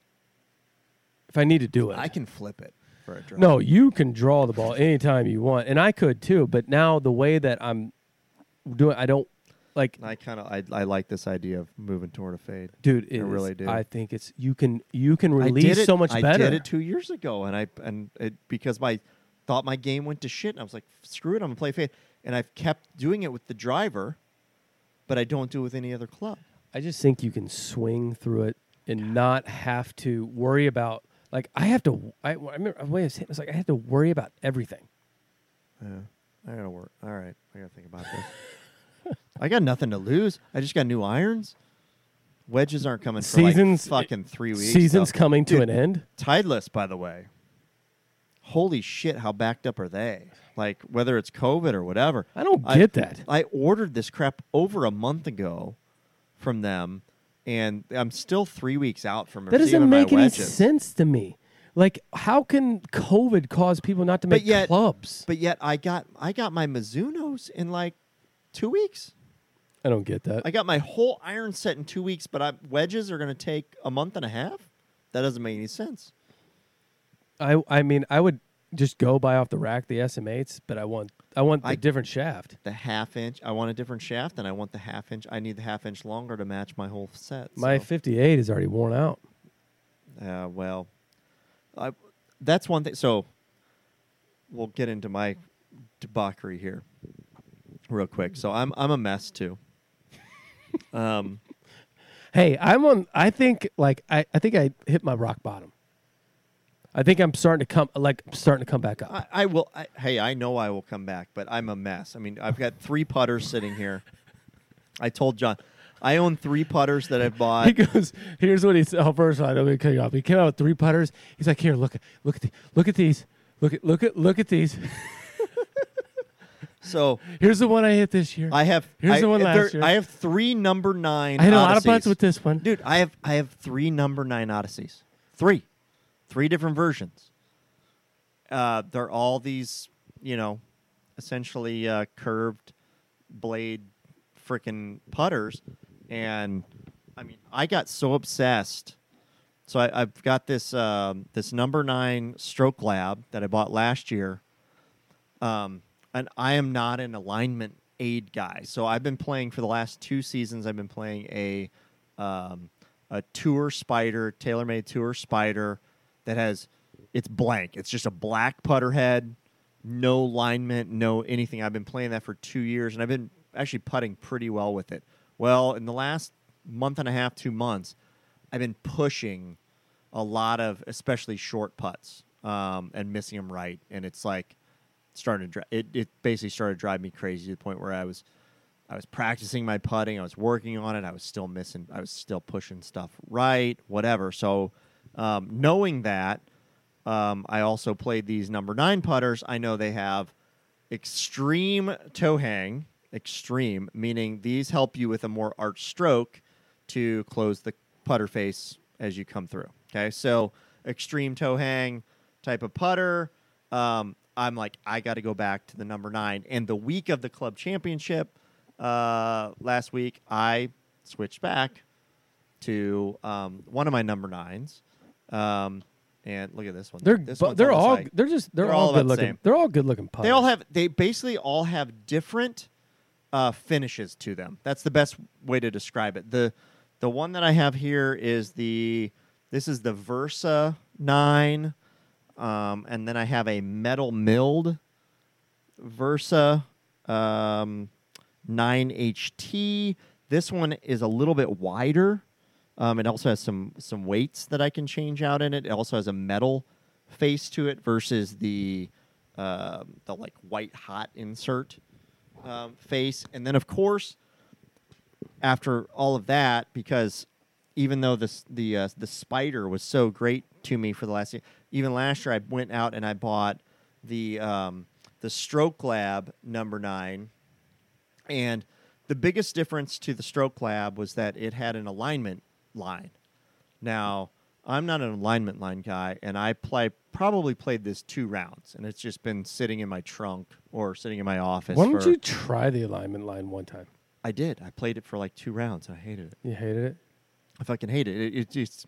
Speaker 3: If I need to do it,
Speaker 1: I can flip it for a draw.
Speaker 3: No, you can draw the ball anytime you want, and I could too. But now the way that I'm doing, I don't like,
Speaker 1: I kind of I, I like this idea of moving toward a fade.
Speaker 3: dude. It
Speaker 1: I
Speaker 3: is-
Speaker 1: really do.
Speaker 3: I think it's you can you can
Speaker 1: I
Speaker 3: release
Speaker 1: did it,
Speaker 3: so much better.
Speaker 1: I
Speaker 3: better.
Speaker 1: did it two years ago, and I and it because my thought my game went to shit, and I was like, screw it, I'm gonna play fade, and I've kept doing it with the driver, but I don't do it with any other club.
Speaker 3: I just think you can swing through it and not have to worry about like I have to. I, I remember the way I was hitting. It's like I have to worry about everything.
Speaker 1: Yeah, I gotta work. All right, I gotta think about this. [LAUGHS] I got nothing to lose. I just got new irons. Wedges aren't coming for
Speaker 3: Seasons-
Speaker 1: like fucking three weeks.
Speaker 3: Season's
Speaker 1: though.
Speaker 3: coming to
Speaker 1: Dude,
Speaker 3: an end.
Speaker 1: Titleist, by the way. Holy shit! How backed up are they? Like whether it's COVID or whatever.
Speaker 3: I don't get that.
Speaker 1: I ordered this crap over a month ago from them, and I'm still three weeks out from.
Speaker 3: That doesn't make any
Speaker 1: wedges.
Speaker 3: sense to me. Like, how can COVID cause people not to
Speaker 1: But
Speaker 3: make
Speaker 1: yet-
Speaker 3: clubs?
Speaker 1: But yet, I got I got my Mizuno's in like two weeks.
Speaker 3: I don't get that.
Speaker 1: I got my whole iron set in two weeks, but I, wedges are going to take a month and a half. That doesn't make any sense.
Speaker 3: I I mean, I would just go buy off the rack the SM8s, but I want I want the
Speaker 1: I-
Speaker 3: different shaft.
Speaker 1: The half inch, I want a different shaft, and I want the half inch. I need the half inch longer to match my whole set.
Speaker 3: My
Speaker 1: so,
Speaker 3: 58 is already worn out.
Speaker 1: uh, well, I, that's one thing. So we'll get into my debauchery here real quick. So I'm I'm a mess too. [LAUGHS] Um,
Speaker 3: Hey, I'm on. I think like I, I think I hit my rock bottom. I think I'm starting to come like I'm starting to come back up.
Speaker 1: I, I will. I, hey, I know I will come back, but I'm a mess. I mean, I've got three putters sitting here. I told John, I own three putters that I've [LAUGHS] bought.
Speaker 3: he goes, here's what he said. Oh, first of all, I don't mean to cut you off. He came out with three putters. He's like, here, look, look at, the, look at these, look at, look at, look at these.
Speaker 1: So [LAUGHS]
Speaker 3: Here's the one I hit this year.
Speaker 1: I have.
Speaker 3: Here's
Speaker 1: I,
Speaker 3: the one last
Speaker 1: there-
Speaker 3: year.
Speaker 1: I have three number nine.
Speaker 3: I had a lot of putts with this one.
Speaker 1: Dude, I have I have three number nine Odysseys. Three. Three different versions. Uh, they're all these, you know, essentially uh, curved blade freaking putters. And I mean, I got so obsessed. So I, I've got this um, this number nine stroke lab that I bought last year. Um, and I am not an alignment aid guy. So I've been playing for the last two seasons. I've been playing a um, a tour spider, TaylorMade tour spider that has it's blank. It's just a black putter head, no alignment, no anything. I've been playing that for two years, and I've been actually putting pretty well with it. Well, in the last month and a half, two months, I've been pushing a lot of, especially short putts, um, and missing them right, and it's like starting to dri- it, it basically started driving me crazy to the point where I was I was practicing my putting, I was working on it, I was still missing I was still pushing stuff right, whatever. So um, knowing that, um, I also played these number nine putters. I know they have extreme toe hang, extreme, meaning these help you with a more arch stroke to close the putter face as you come through. Okay, so extreme toe hang type of putter. Um, I'm like, I got to go back to the number nine. And the week of the club championship uh, last week, I switched back to um, one of my number nines. Um, and look at this one.
Speaker 3: They're
Speaker 1: this
Speaker 3: bu- they're all they're just they're,
Speaker 1: they're
Speaker 3: all,
Speaker 1: all
Speaker 3: good looking.
Speaker 1: same.
Speaker 3: They're all good looking putters.
Speaker 1: They all have. They basically all have different uh, finishes to them. That's the best way to describe it. the The one that I have here is the. This is the Versa nine, um, and then I have a metal milled Versa um, nine HT. This one is a little bit wider. Um, it also has some some weights that I can change out in it. It also has a metal face to it versus the uh, the like white hot insert um, face. And then of course, after all of that, because even though this the uh, the spider was so great to me for the last year, even last year I went out and I bought the um, the Stroke Lab number nine, and the biggest difference to the Stroke Lab was that it had an alignment line. Now, I'm not an alignment line guy, and I play probably played this two rounds, and it's just been sitting in my trunk or sitting in my office.
Speaker 3: Why don't
Speaker 1: for-
Speaker 3: you try the alignment line one time?
Speaker 1: I did. I played it for like two rounds. and I hated it.
Speaker 3: You hated it.
Speaker 1: I fucking hate it. It, it just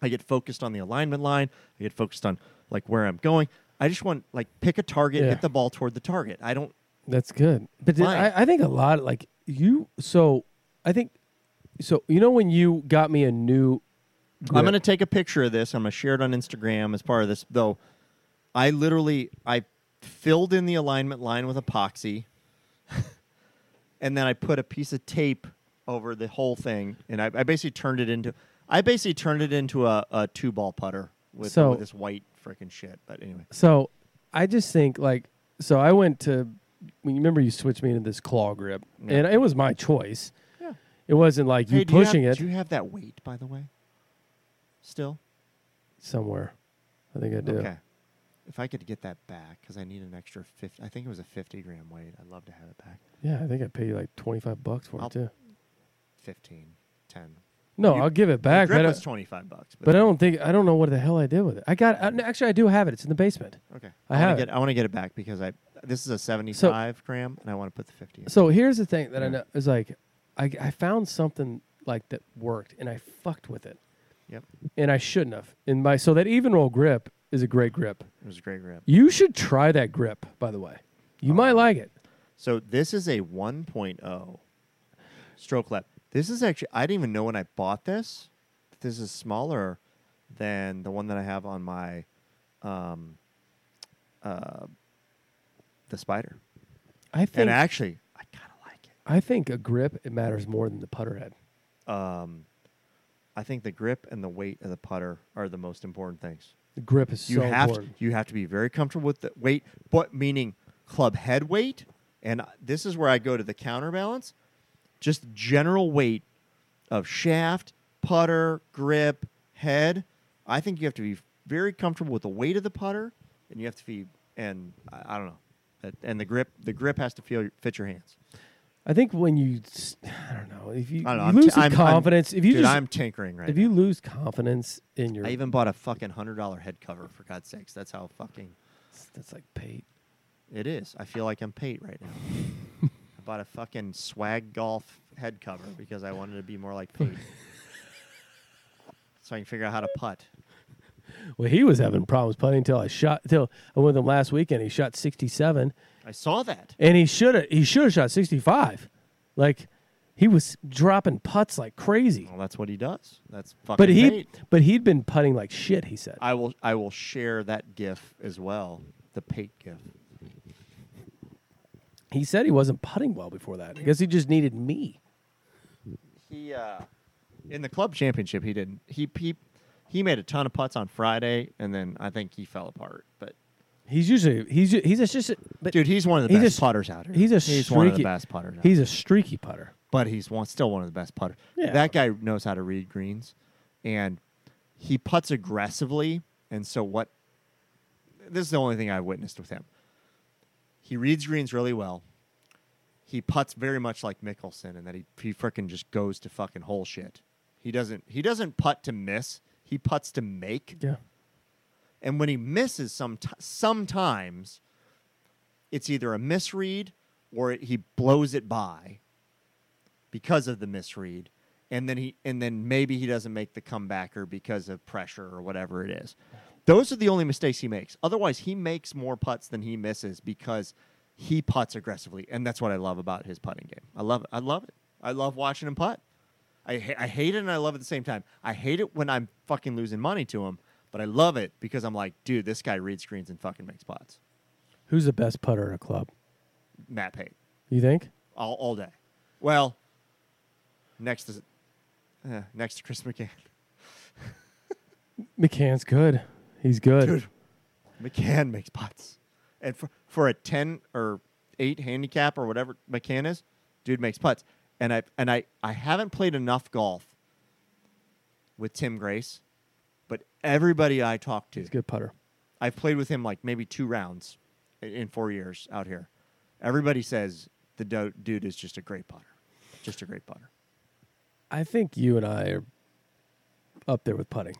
Speaker 1: I get focused on the alignment line. I get focused on like where I'm going. I just want like pick a target,
Speaker 3: Yeah.
Speaker 1: hit the ball toward the target. I don't.
Speaker 3: That's good. But did-? I, I think a lot like you. So I think so. You know when you got me a new.
Speaker 1: I'm gonna take a picture of this. I'm gonna share it on Instagram as part of this. Though, I literally I filled in the alignment line with epoxy, [LAUGHS] and then I put a piece of tape over the whole thing, and I, I basically turned it into I basically turned it into a, a two ball putter with,
Speaker 3: So-
Speaker 1: with this white freaking shit. But anyway,
Speaker 3: So I just think like so I went to remember you switched me into this claw grip
Speaker 1: Yeah.
Speaker 3: and it was my choice. It wasn't like you
Speaker 1: do you
Speaker 3: pushing
Speaker 1: have,
Speaker 3: it
Speaker 1: Do you have that weight, by the way? Still?
Speaker 3: somewhere. I think I do.
Speaker 1: Okay. If I could get that back, because I need an extra 50, I think it was a 50 gram weight. I'd love to have it back.
Speaker 3: Yeah, I think I paid you like twenty five bucks for
Speaker 1: I'll-
Speaker 3: it too.
Speaker 1: 15, 10.
Speaker 3: No,
Speaker 1: You-
Speaker 3: I'll give it back, but I,
Speaker 1: was 25 bucks.
Speaker 3: but I don't think I don't know what the hell I did with it. I got no, actually I do have it. It's in the basement.
Speaker 1: Okay.
Speaker 3: I
Speaker 1: wanna
Speaker 3: have
Speaker 1: get,
Speaker 3: it.
Speaker 1: I want to get it back because I this is a 75 gram, and I want to put the 50 in.
Speaker 3: So here's the thing that I
Speaker 1: Yeah.
Speaker 3: know is like I I found something like that worked and I fucked with it.
Speaker 1: Yep.
Speaker 3: And I shouldn't have. And my so that even roll grip is a great grip.
Speaker 1: It was a great grip.
Speaker 3: You should try that grip, by the way. You might
Speaker 1: Oh.
Speaker 3: like it.
Speaker 1: So this is a 1.0 stroke lab. This is actually I didn't even know when I bought this. This is smaller than the one that I have on my um uh the spider.
Speaker 3: I think
Speaker 1: And actually, I kind of like it.
Speaker 3: I think a grip it matters more than the putter head.
Speaker 1: Um I think the grip and the weight of the putter are the most important things.
Speaker 3: The grip is
Speaker 1: You
Speaker 3: so
Speaker 1: have
Speaker 3: important.
Speaker 1: to, you have to be very comfortable with the weight, but meaning club head weight. And this is where I go to the counterbalance. just general weight of shaft, putter, grip, head. I think you have to be very comfortable with the weight of the putter, and you have to be and I, I don't know, and the grip the grip has to feel fit your hands.
Speaker 3: I think when you, [SIGHS] I don't know, if you,
Speaker 1: I don't know.
Speaker 3: you
Speaker 1: I'm
Speaker 3: lose
Speaker 1: t- I'm- I'm-
Speaker 3: confidence, if you
Speaker 1: dude,
Speaker 3: just,
Speaker 1: I'm tinkering right
Speaker 3: if
Speaker 1: now.
Speaker 3: you lose confidence in your,
Speaker 1: I even bought a fucking hundred dollar head cover for God's sakes. That's how fucking
Speaker 3: that's like Pate.
Speaker 1: it is. I feel like I'm Pate right now. [LAUGHS] I bought a fucking swag golf head cover because I wanted to be more like Pate. [LAUGHS] so I can figure out how to putt.
Speaker 3: Well, he was having problems putting until I shot. Until I went uh, with him last weekend. He shot sixty-seven,
Speaker 1: I saw that.
Speaker 3: and he should have. He should have shot sixty-five. Like he was dropping putts like crazy.
Speaker 1: Well, that's what he does. That's fucking
Speaker 3: But he, but he'd been putting like shit. He said.
Speaker 1: I will I will share that gif as well. The Pate gif.
Speaker 3: He said he wasn't putting well before that. I guess he just needed me.
Speaker 1: He uh in the club championship he didn't he he he made a ton of putts on Friday and then I think he fell apart. But
Speaker 3: He's usually he's he's just, just but
Speaker 1: dude, he's one of the
Speaker 3: he's
Speaker 1: best
Speaker 3: a-
Speaker 1: putters out here.
Speaker 3: he's a
Speaker 1: he's one of the best putters. Out
Speaker 3: he's a streaky putter.
Speaker 1: but he's one, still one of the best putters.
Speaker 3: Yeah.
Speaker 1: That guy knows how to read greens, and he puts aggressively. And so what? This is the only thing I've witnessed with him. He reads greens really well. He puts very much like Mickelson, and that he he frickin' just goes to fucking hole shit. He doesn't he doesn't putt to miss. He puts to make.
Speaker 3: Yeah.
Speaker 1: And when he misses, some sometimes it's either a misread or he blows it by because of the misread, and then he and then maybe he doesn't make the comebacker because of pressure or whatever it is. Those are the only mistakes he makes. Otherwise, he makes more putts than he misses because he putts aggressively, and that's what I love about his putting game. I love it. I love it. I love watching him putt. I ha- I hate it and I love it at the same time. I hate it when I'm fucking losing money to him, but I love it because I'm like, dude, this guy reads screens and fucking makes putts.
Speaker 3: Who's the best putter in a club?
Speaker 1: Matt Pate,
Speaker 3: You think?
Speaker 1: all all day. Well, next to uh, next to Chris McCann. [LAUGHS]
Speaker 3: McCann's good. He's good.
Speaker 1: Dude, McCann makes putts, and for for a ten or eight handicap or whatever McCann is, dude makes putts. And I and I I haven't played enough golf with Tim Grace, everybody I talk to,
Speaker 3: He's a good putter.
Speaker 1: I've played with him like maybe two rounds in four years out here. Everybody says the do- dude is just a great putter, just a great putter.
Speaker 3: I think you and I are up there with putting.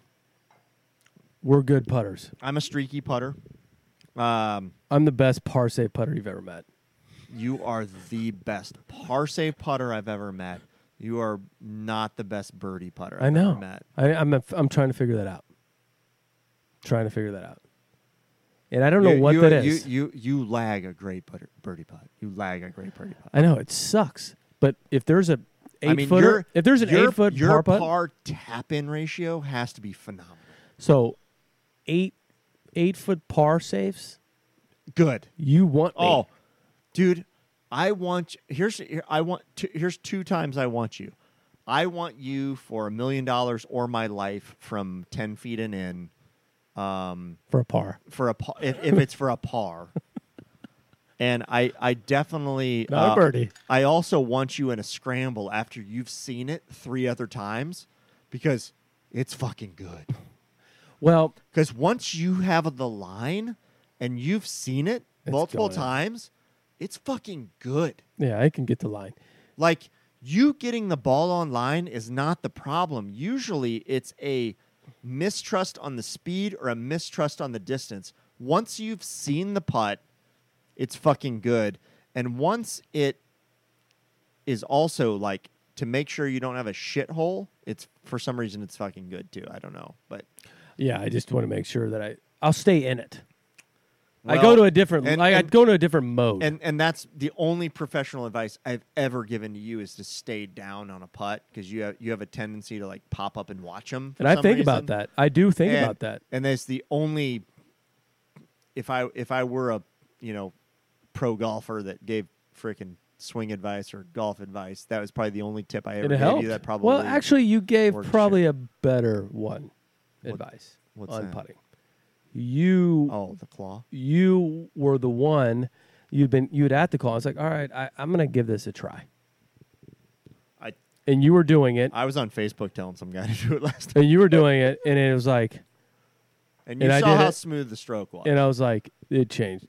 Speaker 3: We're good putters.
Speaker 1: I'm a streaky putter. Um,
Speaker 3: I'm the best par save putter you've ever met.
Speaker 1: you are the best par save putter I've ever met. You are not the best birdie putter I've
Speaker 3: I know.
Speaker 1: ever met.
Speaker 3: I, I'm a, I'm trying to figure that out. Trying to figure that out. And I don't know
Speaker 1: You-
Speaker 3: what
Speaker 1: you,
Speaker 3: that is.
Speaker 1: You, you you lag a great birdie putt. You lag a great birdie putt.
Speaker 3: I know it sucks, but if there's a eight
Speaker 1: I mean,
Speaker 3: footer,
Speaker 1: your-
Speaker 3: if there's an
Speaker 1: your,
Speaker 3: eight foot
Speaker 1: your
Speaker 3: par putt,
Speaker 1: par tap in ratio has to be phenomenal.
Speaker 3: so eight eight foot par saves,
Speaker 1: Good.
Speaker 3: you want me.
Speaker 1: Oh, dude, I want here's here, I want two, here's two times I want you. I want you for a million dollars or my life from ten feet and in. Um,
Speaker 3: for a par.
Speaker 1: for a par, if, if it's for a par. [LAUGHS] And I, I definitely
Speaker 3: Not a
Speaker 1: uh,
Speaker 3: birdie.
Speaker 1: I also want you in a scramble after you've seen it three other times, because it's fucking good. [LAUGHS]
Speaker 3: Well,
Speaker 1: Because once you have the line and you've seen it multiple
Speaker 3: going
Speaker 1: times, it's fucking good.
Speaker 3: yeah, I can get the line.
Speaker 1: Like you getting the ball on line is not the problem. Usually it's a mistrust on the speed or a mistrust on the distance. Once you've seen the putt, it's fucking good. And once it is also like to make sure you don't have a shithole, it's for some reason it's fucking good too. I don't know. But
Speaker 3: Yeah, I just want to make sure that I I'll stay in it. I go to a different.
Speaker 1: and-
Speaker 3: I,
Speaker 1: and-
Speaker 3: I'd go to a different mode.
Speaker 1: And and that's the only professional advice I've ever given to you is to stay down on a putt because you have you have a tendency to like pop up and watch them.
Speaker 3: And I think about that. I do think
Speaker 1: and,
Speaker 3: about that.
Speaker 1: And that's the only. If I if I were a you know, pro golfer that gave freaking swing advice or golf advice, that was probably the only tip I ever gave
Speaker 3: helped.
Speaker 1: you. That probably
Speaker 3: well, actually, you gave probably a better one
Speaker 1: What-
Speaker 3: advice on
Speaker 1: that?
Speaker 3: putting. You
Speaker 1: oh the claw.
Speaker 3: you were the one you'd been you'd at the call. I was like, all right, I, I'm gonna give this a try. I and you were doing it,
Speaker 1: I was on Facebook telling some guy [LAUGHS] to do it last time,
Speaker 3: and you were doing it, and it was like,
Speaker 1: and you
Speaker 3: And I
Speaker 1: saw
Speaker 3: did
Speaker 1: how
Speaker 3: it.
Speaker 1: smooth the stroke was.
Speaker 3: and I was like, it changed.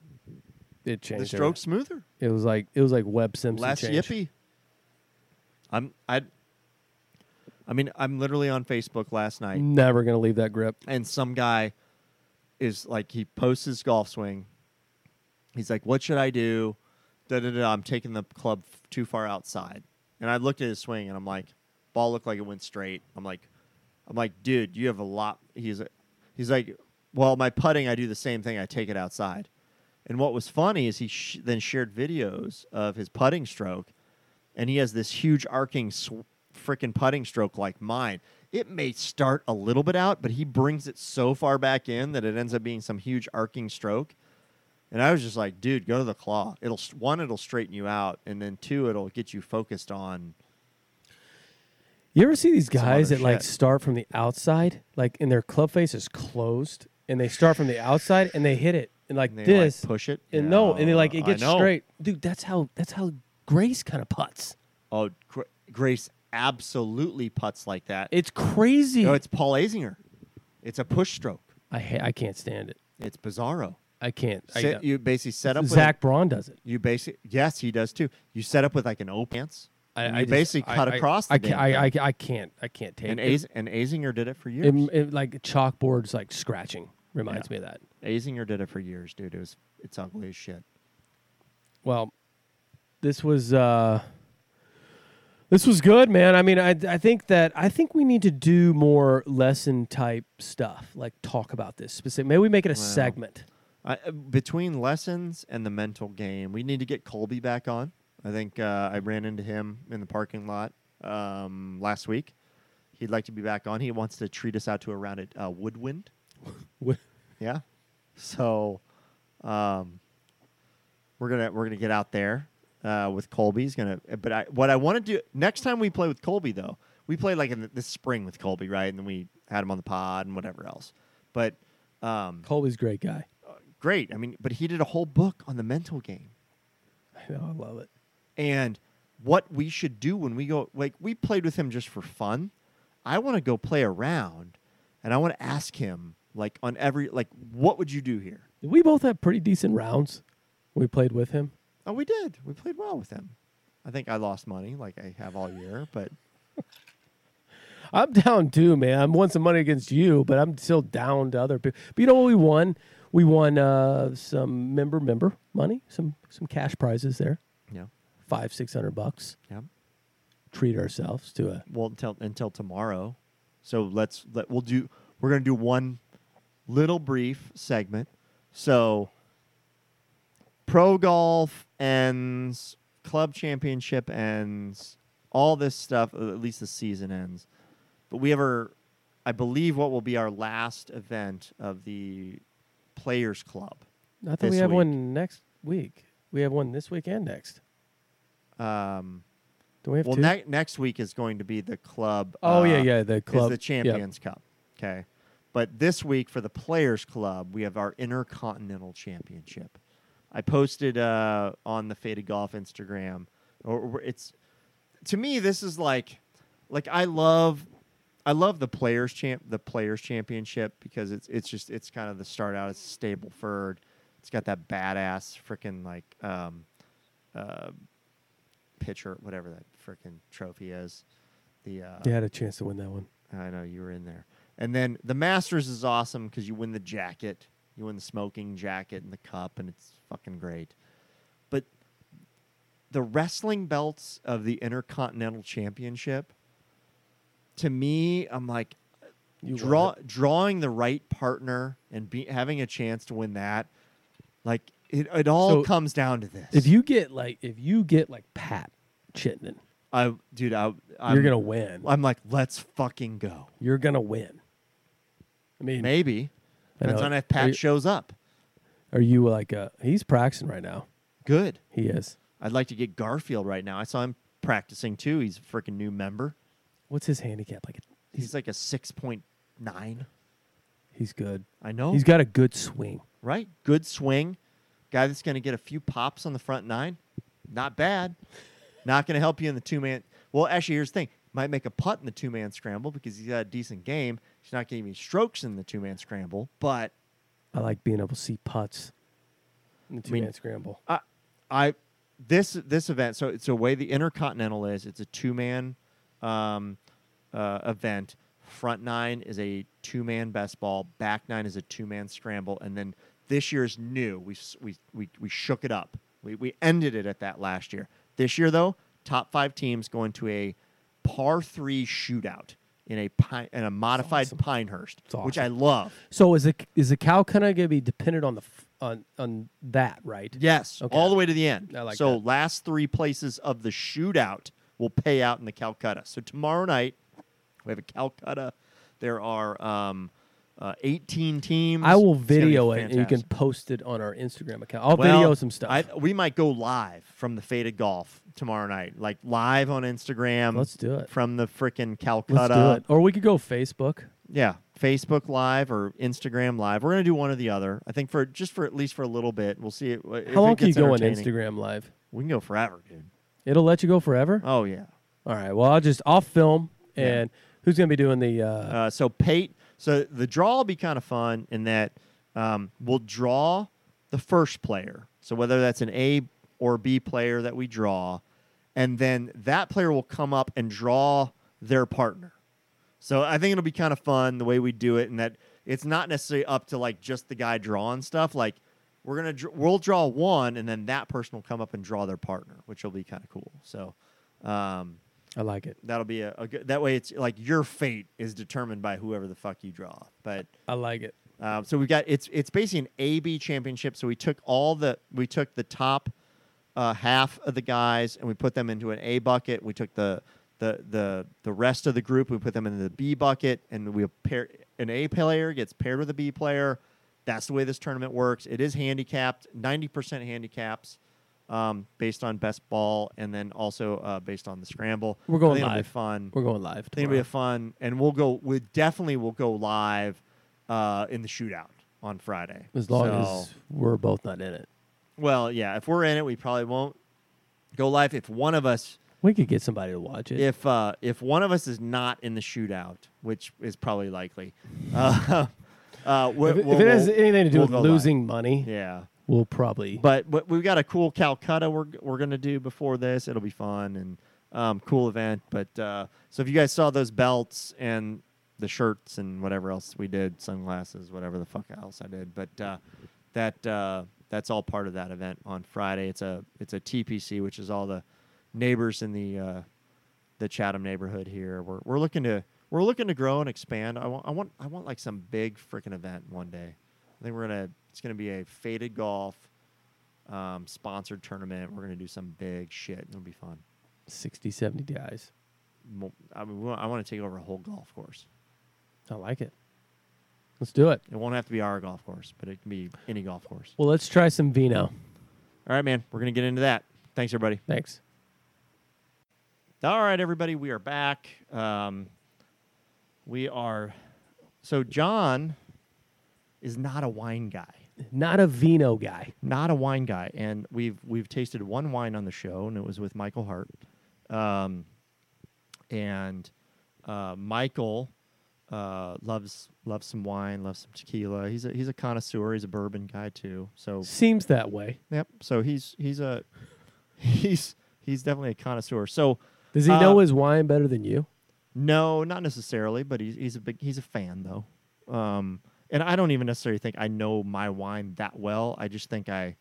Speaker 3: It changed.
Speaker 1: the stroke smoother,
Speaker 3: It was like it was like Webb Simpson.
Speaker 1: less
Speaker 3: change.
Speaker 1: yippy. I'm I. I mean, I'm literally on Facebook last night,
Speaker 3: Never gonna leave that grip.
Speaker 1: and some guy is like, he posts his golf swing. He's like, "What should I do?" Da da da. I'm taking the club f- too far outside, and I looked at his swing, and I'm like, ball looked like it went straight. I'm like, I'm like, dude, you have a lot. He's he's like, well, my putting, I do the same thing. I take it outside. And what was funny is he sh- then shared videos of his putting stroke, and he has this huge arcing sw- freaking putting stroke like mine. It may start a little bit out, but he brings it so far back in that it ends up being some huge arcing stroke. And I was just like, dude, go to the claw. It'll one, it'll straighten you out, and then two, it'll get you focused on.
Speaker 3: You ever see these guys that like start from the outside, like and their club face is closed, and they start from the outside and they hit it and like
Speaker 1: And they,
Speaker 3: this,
Speaker 1: like, push it.
Speaker 3: and no, and they like it gets straight, dude. That's how that's how Grace kind of puts.
Speaker 1: Oh, Grace absolutely puts like that.
Speaker 3: It's crazy.
Speaker 1: no, it's Paul Azinger. It's a push stroke.
Speaker 3: I ha- I can't stand it.
Speaker 1: It's bizarro.
Speaker 3: I can't. I-
Speaker 1: Sit, you basically set up.
Speaker 3: Zach
Speaker 1: With
Speaker 3: Braun does it.
Speaker 1: you basic. Yes, he does too. You set up with like an O pants.
Speaker 3: I,
Speaker 1: and
Speaker 3: I
Speaker 1: you
Speaker 3: just-
Speaker 1: basically
Speaker 3: I-
Speaker 1: cut
Speaker 3: I-
Speaker 1: across the
Speaker 3: I,
Speaker 1: damn
Speaker 3: can't, I, I,
Speaker 1: thing.
Speaker 3: I can't. I can't take
Speaker 1: And,
Speaker 3: it.
Speaker 1: Az- and Azinger did it for years.
Speaker 3: It, it- like chalkboards, like scratching reminds me of that.
Speaker 1: Azinger did it for years, dude. It was it's ugly as shit.
Speaker 3: Well, this was uh this was good, man. I mean, I I think that I think we need to do more lesson type stuff, like talk about this specific. Maybe we make it a
Speaker 1: Well,
Speaker 3: segment.
Speaker 1: I, uh, between lessons and the mental game, we need to get Colby back on. I think uh, I ran into him in the parking lot um, last week. He'd like to be back on. He wants to treat us out to a round at uh, Woodwind. [LAUGHS] Yeah. So, um, we're gonna we're gonna get out there uh, with Colby. He's gonna. But I, what I want to do next time we play with Colby though, we played like in the, this spring with Colby, right? And then we had him on the pod and whatever else. But um,
Speaker 3: Colby's a great guy.
Speaker 1: great. I mean, but he did a whole book on the mental game
Speaker 3: I know, I love it.
Speaker 1: and what we should do when we go. Like we played with him just for fun. I want to go play around, and I want to ask him like on every like, what would you do here?
Speaker 3: We both had pretty decent rounds. We played with him.
Speaker 1: Oh, we did. We played well with him. I think I lost money like I have all year, but [LAUGHS]
Speaker 3: I'm down too, man. I'm won some money against you, but I'm still down to other people. But you know what we won? We won uh, some member member money, some some cash prizes there,
Speaker 1: yeah,
Speaker 3: five six hundred bucks.
Speaker 1: yeah.
Speaker 3: Treat ourselves to a
Speaker 1: Well, until until tomorrow. So let's let we'll do. We're gonna do one little brief segment. So pro golf ends, club championship ends, all this stuff. uh, At least the season ends. But we have our, I believe, what will be our last event of the Players Club.
Speaker 3: I
Speaker 1: this
Speaker 3: we have
Speaker 1: week.
Speaker 3: one next week. We have one this week and next.
Speaker 1: Um,
Speaker 3: Do we have
Speaker 1: well,
Speaker 3: two?
Speaker 1: ne- next week is going to be the club.
Speaker 3: oh yeah,
Speaker 1: uh,
Speaker 3: yeah, the club
Speaker 1: is the
Speaker 3: Yep.
Speaker 1: Champions Cup. Okay. But this week for the Players Club, we have our Intercontinental Championship. I posted uh, on the Faded Golf Instagram. Or, or it's to me, this is like, like I love, I love the Players Champ, the Players Championship because it's it's just it's kind of the start out. It's Stableford. It's got that badass freaking like um, uh, pitcher, whatever that freaking trophy is. The uh,
Speaker 3: You had a chance to win that one.
Speaker 1: I know you were in there. And then the Masters is awesome because you win the jacket, you win the smoking jacket and the cup, and it's fucking great. But the wrestling belts of the Intercontinental Championship, to me, I'm like,
Speaker 3: You
Speaker 1: draw drawing the right partner and be, having a chance to win that, like it, it all
Speaker 3: So,
Speaker 1: comes down to this.
Speaker 3: If you get like if you get like Pat Chittenden,
Speaker 1: I, dude, I, I'm,
Speaker 3: you're gonna win.
Speaker 1: I'm like, let's fucking go.
Speaker 3: You're gonna win. I mean,
Speaker 1: Maybe depends on if Pat
Speaker 3: you-
Speaker 1: shows up.
Speaker 3: are you like uh he's practicing right now?
Speaker 1: Good.
Speaker 3: He is.
Speaker 1: I'd like to get Garfield right now. I saw him practicing too. He's a freaking new member.
Speaker 3: What's his handicap? Like
Speaker 1: He's like a six point nine.
Speaker 3: he's good.
Speaker 1: I know.
Speaker 3: He's got a good swing.
Speaker 1: right. Good swing. Guy that's going to get a few pops on the front nine. Not bad. Not going to help you in the two man. Well, actually, here's the thing: might make a putt in the two man scramble because he's got a decent game. He's not getting any strokes in the two man scramble, but
Speaker 3: I like being able to see putts in the two
Speaker 1: mean-
Speaker 3: man scramble.
Speaker 1: I, I this this event. So it's the way the Intercontinental is. It's a two man um, uh, event. Front nine is a two man best ball. Back nine is a two man scramble. And then this year's new. We we we we shook it up. We we ended it at that last year. This year though, top five teams going to a par three shootout in a pine, in a modified
Speaker 3: awesome.
Speaker 1: Pinehurst,
Speaker 3: It's
Speaker 1: which I love.
Speaker 3: So is the is the cow kind of gonna be dependent on the on on that, right?
Speaker 1: Yes,
Speaker 3: Okay.
Speaker 1: all the way to the end.
Speaker 3: I like
Speaker 1: so
Speaker 3: that.
Speaker 1: last three places of the shootout will pay out in the Calcutta. So tomorrow night we have a Calcutta. There are um, uh, 18 teams.
Speaker 3: I will
Speaker 1: It's gonna be
Speaker 3: video it and you can post it on our Instagram account. I'll
Speaker 1: Well,
Speaker 3: video some stuff.
Speaker 1: I, we might go live from the Faded Golf tomorrow night, like live on Instagram.
Speaker 3: Let's do it.
Speaker 1: from the freaking
Speaker 3: Let's
Speaker 1: Calcutta.
Speaker 3: do it. Or we could go Facebook.
Speaker 1: Yeah, Facebook Live or Instagram Live. We're gonna do one or the other. I think for just for at least for a little bit. We'll see it.
Speaker 3: How long
Speaker 1: it
Speaker 3: can you go on. Instagram live?
Speaker 1: We can go forever, dude.
Speaker 3: It'll let you go forever.
Speaker 1: Oh yeah.
Speaker 3: All right. Well, I'll just I'll film
Speaker 1: Yeah.
Speaker 3: and who's gonna be doing the? Uh,
Speaker 1: Uh, so Pate, so the draw will be kind of fun in that um, we'll draw the first player. So whether that's an A or B player that we draw, and then that player will come up and draw their partner. So I think it'll be kind of fun the way we do it, and that it's not necessarily up to like just the guy drawing stuff. Like we're gonna dr- we'll draw one, and then that person will come up and draw their partner, which will be kind of cool. So. Um,
Speaker 3: I like it.
Speaker 1: that'll be a, a good that way it's like your fate is determined by whoever the fuck you draw but
Speaker 3: I like it.
Speaker 1: um, so we got it's it's basically an ab championship so we took all the we took the top uh, half of the guys and we put them into an a bucket we took the the the the rest of the group we put them into the b bucket and we a pair an a player gets paired with a b player that's the way this tournament works it is handicapped 90% handicaps um, based on best ball and then also uh, based on the scramble
Speaker 3: We're
Speaker 1: I
Speaker 3: going
Speaker 1: think it'll be
Speaker 3: live.
Speaker 1: fun
Speaker 3: We're going live.
Speaker 1: I think it'll be
Speaker 3: tomorrow.
Speaker 1: fun, and we'll go. We definitely will go live uh, in the shootout on Friday.
Speaker 3: as long
Speaker 1: So-
Speaker 3: as we're both not in it.
Speaker 1: well, yeah. If we're in it, we probably won't go live. If one of us,
Speaker 3: We could get somebody to watch it.
Speaker 1: if uh, if one of us is not in the shootout, which is probably likely, [LAUGHS] uh, uh, we,
Speaker 3: if, it-
Speaker 1: we'll-
Speaker 3: if it has anything to do with
Speaker 1: live.
Speaker 3: losing money,
Speaker 1: yeah.
Speaker 3: We'll probably.
Speaker 1: But, we've got a cool Calcutta we're we're gonna do before this. It'll be fun and um, cool event. But uh, so if you guys saw those belts and the shirts and whatever else we did, sunglasses, whatever the fuck else I did, but uh, that uh, that's all part of that event on Friday. It's a it's a TPC, which is all the neighbors in the uh, the Chatham neighborhood here. We're we're looking to we're looking to grow and expand. I want I want I want like some big freaking event one day. I think we're gonna it's gonna be a faded golf um, sponsored tournament. We're gonna do some big shit. It'll be fun.
Speaker 3: 60, 70 guys.
Speaker 1: Mo- I mean, want, I want to take over a whole golf course.
Speaker 3: I like it. Let's do it.
Speaker 1: It won't have to be our golf course, but it can be any golf course.
Speaker 3: Well, let's try some vino.
Speaker 1: All right, man. We're gonna get into that. Thanks, everybody.
Speaker 3: Thanks.
Speaker 1: All right, everybody. We are back. Um, we are. So John is not a wine guy.
Speaker 3: Not a vino guy.
Speaker 1: not a wine guy, and we've we've tasted one wine on the show, and it was with Michael Hart. Um, and uh, Michael uh, loves loves some wine, loves some tequila. He's a he's a connoisseur. He's a bourbon guy too. So
Speaker 3: Seems that way.
Speaker 1: yep. So he's he's a he's he's definitely a connoisseur. So
Speaker 3: Does he
Speaker 1: Uh,
Speaker 3: know his wine better than you?
Speaker 1: no, not necessarily, but he's he's a big he's a fan though. Um, and I don't even necessarily think I know my wine that well. I just think I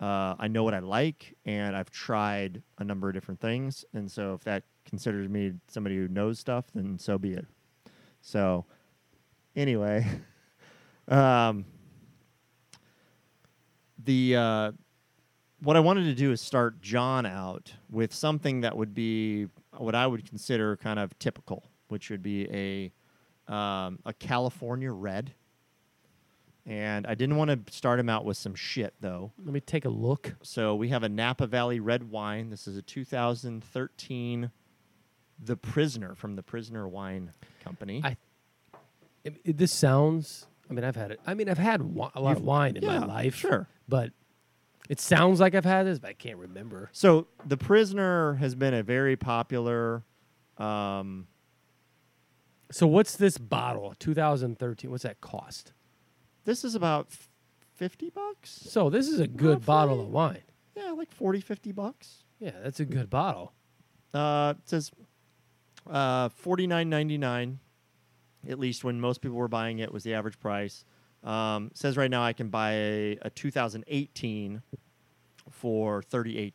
Speaker 1: uh, I know what I like, and I've tried a number of different things. And so, if that considers me somebody who knows stuff, then so be it. So, anyway, [LAUGHS] um, the uh, what I wanted to do is start John out with something that would be what I would consider kind of typical, which would be a um, a California red. And I didn't want to start him out with some shit though.
Speaker 3: Let me take a look.
Speaker 1: So we have a Napa Valley red wine. This is a 2013 The Prisoner from the Prisoner Wine Company.
Speaker 3: I- It- it- this sounds. I mean, I've had it. I mean, I've had wi- a lot of
Speaker 1: You've-
Speaker 3: wine in
Speaker 1: yeah,
Speaker 3: my life.
Speaker 1: sure.
Speaker 3: But it sounds like I've had this, but I can't remember.
Speaker 1: So The Prisoner has been a very popular Um,
Speaker 3: So what's this bottle? 2013. What's that cost?
Speaker 1: This is about 50 bucks.
Speaker 3: So this is a good bottle of wine.
Speaker 1: Yeah, like 40, 50 bucks.
Speaker 3: Yeah, that's a good bottle.
Speaker 1: Uh, it says uh, 49.99 at least when most people were buying it was the average price. Um, says right now I can buy a, a 2018 for $38.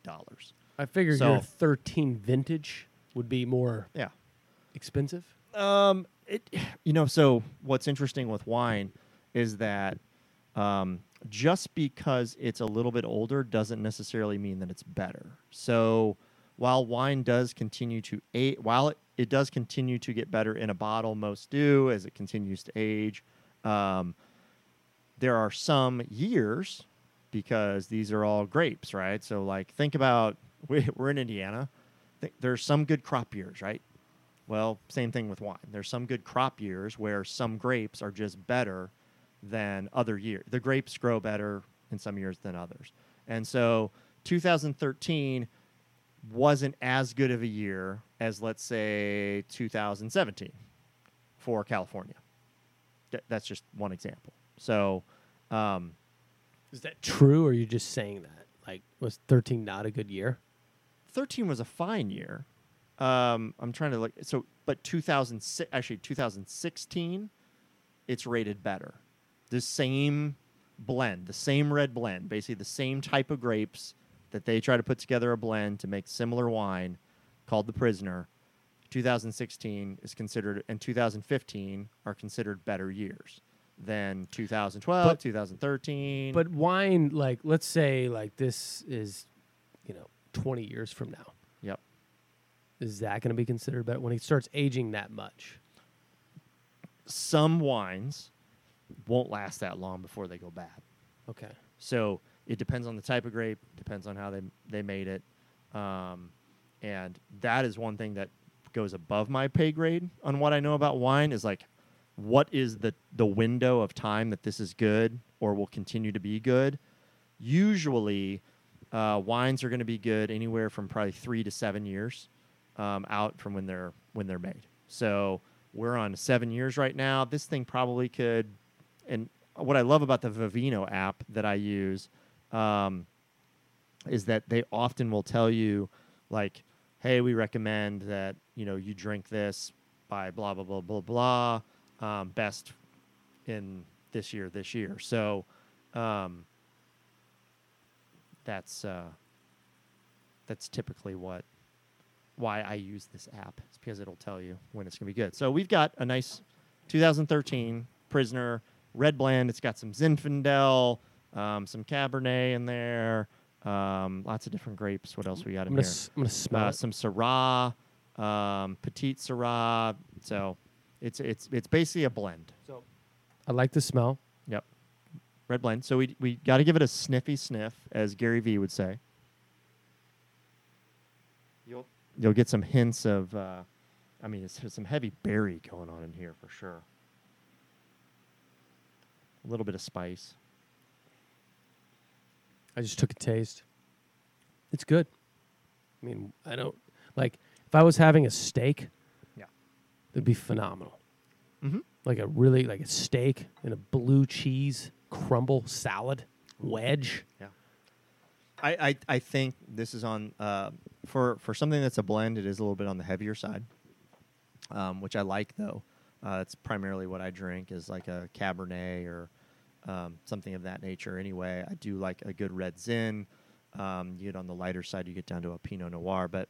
Speaker 3: I figured
Speaker 1: So-
Speaker 3: your 13 vintage would be more
Speaker 1: Yeah.
Speaker 3: expensive.
Speaker 1: Um, it, you know, so what's interesting with wine is that um, just because it's a little bit older doesn't necessarily mean that it's better. So while wine does continue to age, while it, it does continue to get better in a bottle, most do as it continues to age. Um, there are some years because these are all grapes, right? So like think about [LAUGHS] we, we're in Indiana. There's some good crop years, right? Well, same thing with wine. There's some good crop years where some grapes are just better than other years. The grapes grow better in some years than others. And so 2013 wasn't as good of a year as, let's say, 2017 for California. Th- that's just one example. So, um,
Speaker 3: Is that true, or are you just saying that? Like, was 13 not a good year?
Speaker 1: 13 was a fine year. Um, I'm trying to look. So, but 2006, actually 2016, it's rated better. The same blend, the same red blend, basically the same type of grapes that they try to put together a blend to make similar wine called the Prisoner. 2016 is considered, and 2015 are considered better years than 2012,
Speaker 3: But-
Speaker 1: 2013.
Speaker 3: But wine, like, let's say, like, this is, you know, 20 years from now.
Speaker 1: yep.
Speaker 3: Is that going to be considered better when it starts aging that much?
Speaker 1: some wines won't last that long before they go bad.
Speaker 3: Okay.
Speaker 1: So it depends on the type of grape, depends on how they they made it, um, and that is one thing that goes above my pay grade on what I know about wine. Is like, what is the the window of time that this is good or will continue to be good? Usually, uh, wines are going to be good anywhere from probably three to seven years um, out from when they're when they're made. So we're on seven years right now. This thing probably could, and what I love about the Vivino app that I use um, is that they often will tell you, like, hey, we recommend that you know you drink this by blah blah blah blah blah, um, best in this year this year. So um, that's uh, that's typically what why I use this app. It's because it'll tell you when it's gonna be good. So we've got a nice 2013 Prisoner Red Blend. It's got some Zinfandel, um, some Cabernet in there, um, lots of different grapes. What else we got
Speaker 3: I'm
Speaker 1: in
Speaker 3: gonna
Speaker 1: here?
Speaker 3: s- I'm gonna smell
Speaker 1: Uh,
Speaker 3: it.
Speaker 1: some Syrah, um, Petite Syrah. So it's it's it's basically a blend.
Speaker 3: So I like the smell.
Speaker 1: Yep. Red blend. So we we got to give it a sniffy sniff, as Gary Vee would say. You'll you'll get some hints of, uh, I mean, it's, there's some heavy berry going on in here for sure. A little bit of spice.
Speaker 3: I just took a taste. It's good. I mean, I don't like if I was having a steak,
Speaker 1: Yeah.
Speaker 3: it'd be phenomenal.
Speaker 1: Mm-hmm.
Speaker 3: Like a really like a steak and a blue cheese crumble salad wedge.
Speaker 1: Yeah. I, I, I think this is on uh, for for something that's a blend. It is a little bit on the heavier side, um, which I like though. Uh, it's primarily what I drink is like a Cabernet or um, something of that nature. Anyway, I do like a good red Zin. Um, you get on the lighter side, you get down to a Pinot Noir, but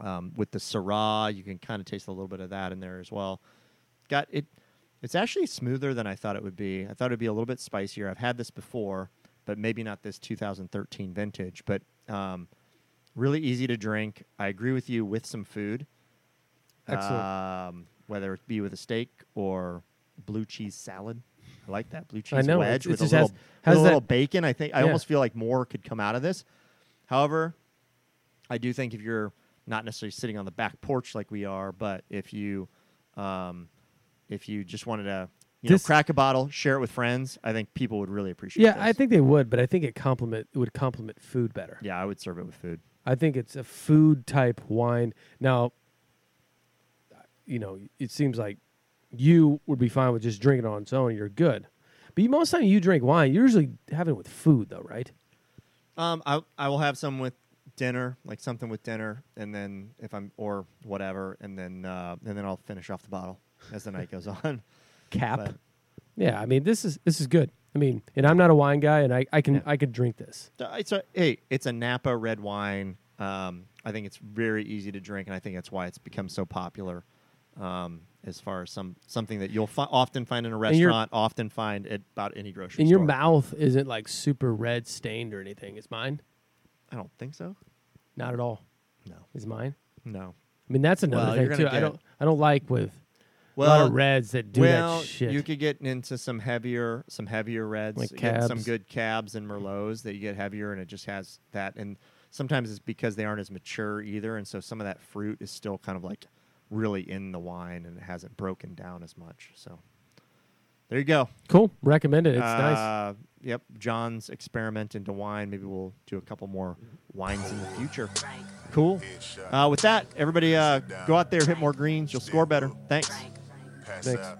Speaker 1: um, with the Syrah, you can kind of taste a little bit of that in there as well. Got it. It's actually smoother than I thought it would be. I thought it'd be a little bit spicier. I've had this before, but maybe not this 2013 vintage. But um, really easy to drink. I agree with you with some food.
Speaker 3: Excellent.
Speaker 1: Um, whether it be with a steak or blue cheese salad. I like that blue
Speaker 3: I
Speaker 1: cheese
Speaker 3: know,
Speaker 1: wedge with a little,
Speaker 3: has-
Speaker 1: with a little
Speaker 3: that-
Speaker 1: bacon. I think I
Speaker 3: Yeah.
Speaker 1: almost feel like more could come out of this. However, I do think if you're not necessarily sitting on the back porch like we are, but if you um, if you just wanted to you
Speaker 3: This-
Speaker 1: know crack a bottle, share it with friends, I think people would really appreciate. It.
Speaker 3: Yeah,
Speaker 1: this.
Speaker 3: I think they would, but I think it complement it would complement food better.
Speaker 1: Yeah, I would serve it with food.
Speaker 3: I think it's a food type wine. Now, you know, it seems like you would be fine with just drinking it on its own. You're good. But you, most time you drink wine, you usually have it with food, though, right?
Speaker 1: Um, I I will have some with dinner, like something with dinner, and then if I'm or whatever, and then uh, and then I'll finish off the bottle as the night goes [LAUGHS] on.
Speaker 3: Cap.
Speaker 1: But-
Speaker 3: Yeah, I mean this is this is good. I mean, and I'm not a wine guy, and I, I can
Speaker 1: Yeah.
Speaker 3: I could drink this.
Speaker 1: It's a hey, it's a Napa red wine. Um, I think it's very easy to drink, and I think that's why it's become so popular. Um, as far as some something that you'll fi- often find in a restaurant, often find at about any grocery
Speaker 3: And your mouth isn't like super red stained or anything. Is mine?
Speaker 1: I don't think so.
Speaker 3: Not at all.
Speaker 1: No,
Speaker 3: Is mine?
Speaker 1: no.
Speaker 3: I mean that's another
Speaker 1: you're
Speaker 3: thing too. I
Speaker 1: get-
Speaker 3: don't I don't like with a lot
Speaker 1: Well,
Speaker 3: of reds that do
Speaker 1: well,
Speaker 3: that shit.
Speaker 1: you could get into some heavier, some heavier reds,
Speaker 3: Like
Speaker 1: get some
Speaker 3: cabs.
Speaker 1: good cabs and merlots that you get heavier, and it just has that. And sometimes it's because they aren't as mature either, and so some of that fruit is still kind of like really in the wine, and it hasn't broken down as much. So there you go.
Speaker 3: cool. Recommend it. It's nice.
Speaker 1: Uh, Yep, John's experiment into wine. Maybe we'll do a couple more wines in the future. Cool. Uh, with that, everybody, uh, go out there, hit more greens. You'll score better. Thanks.
Speaker 3: Thanks.
Speaker 4: out.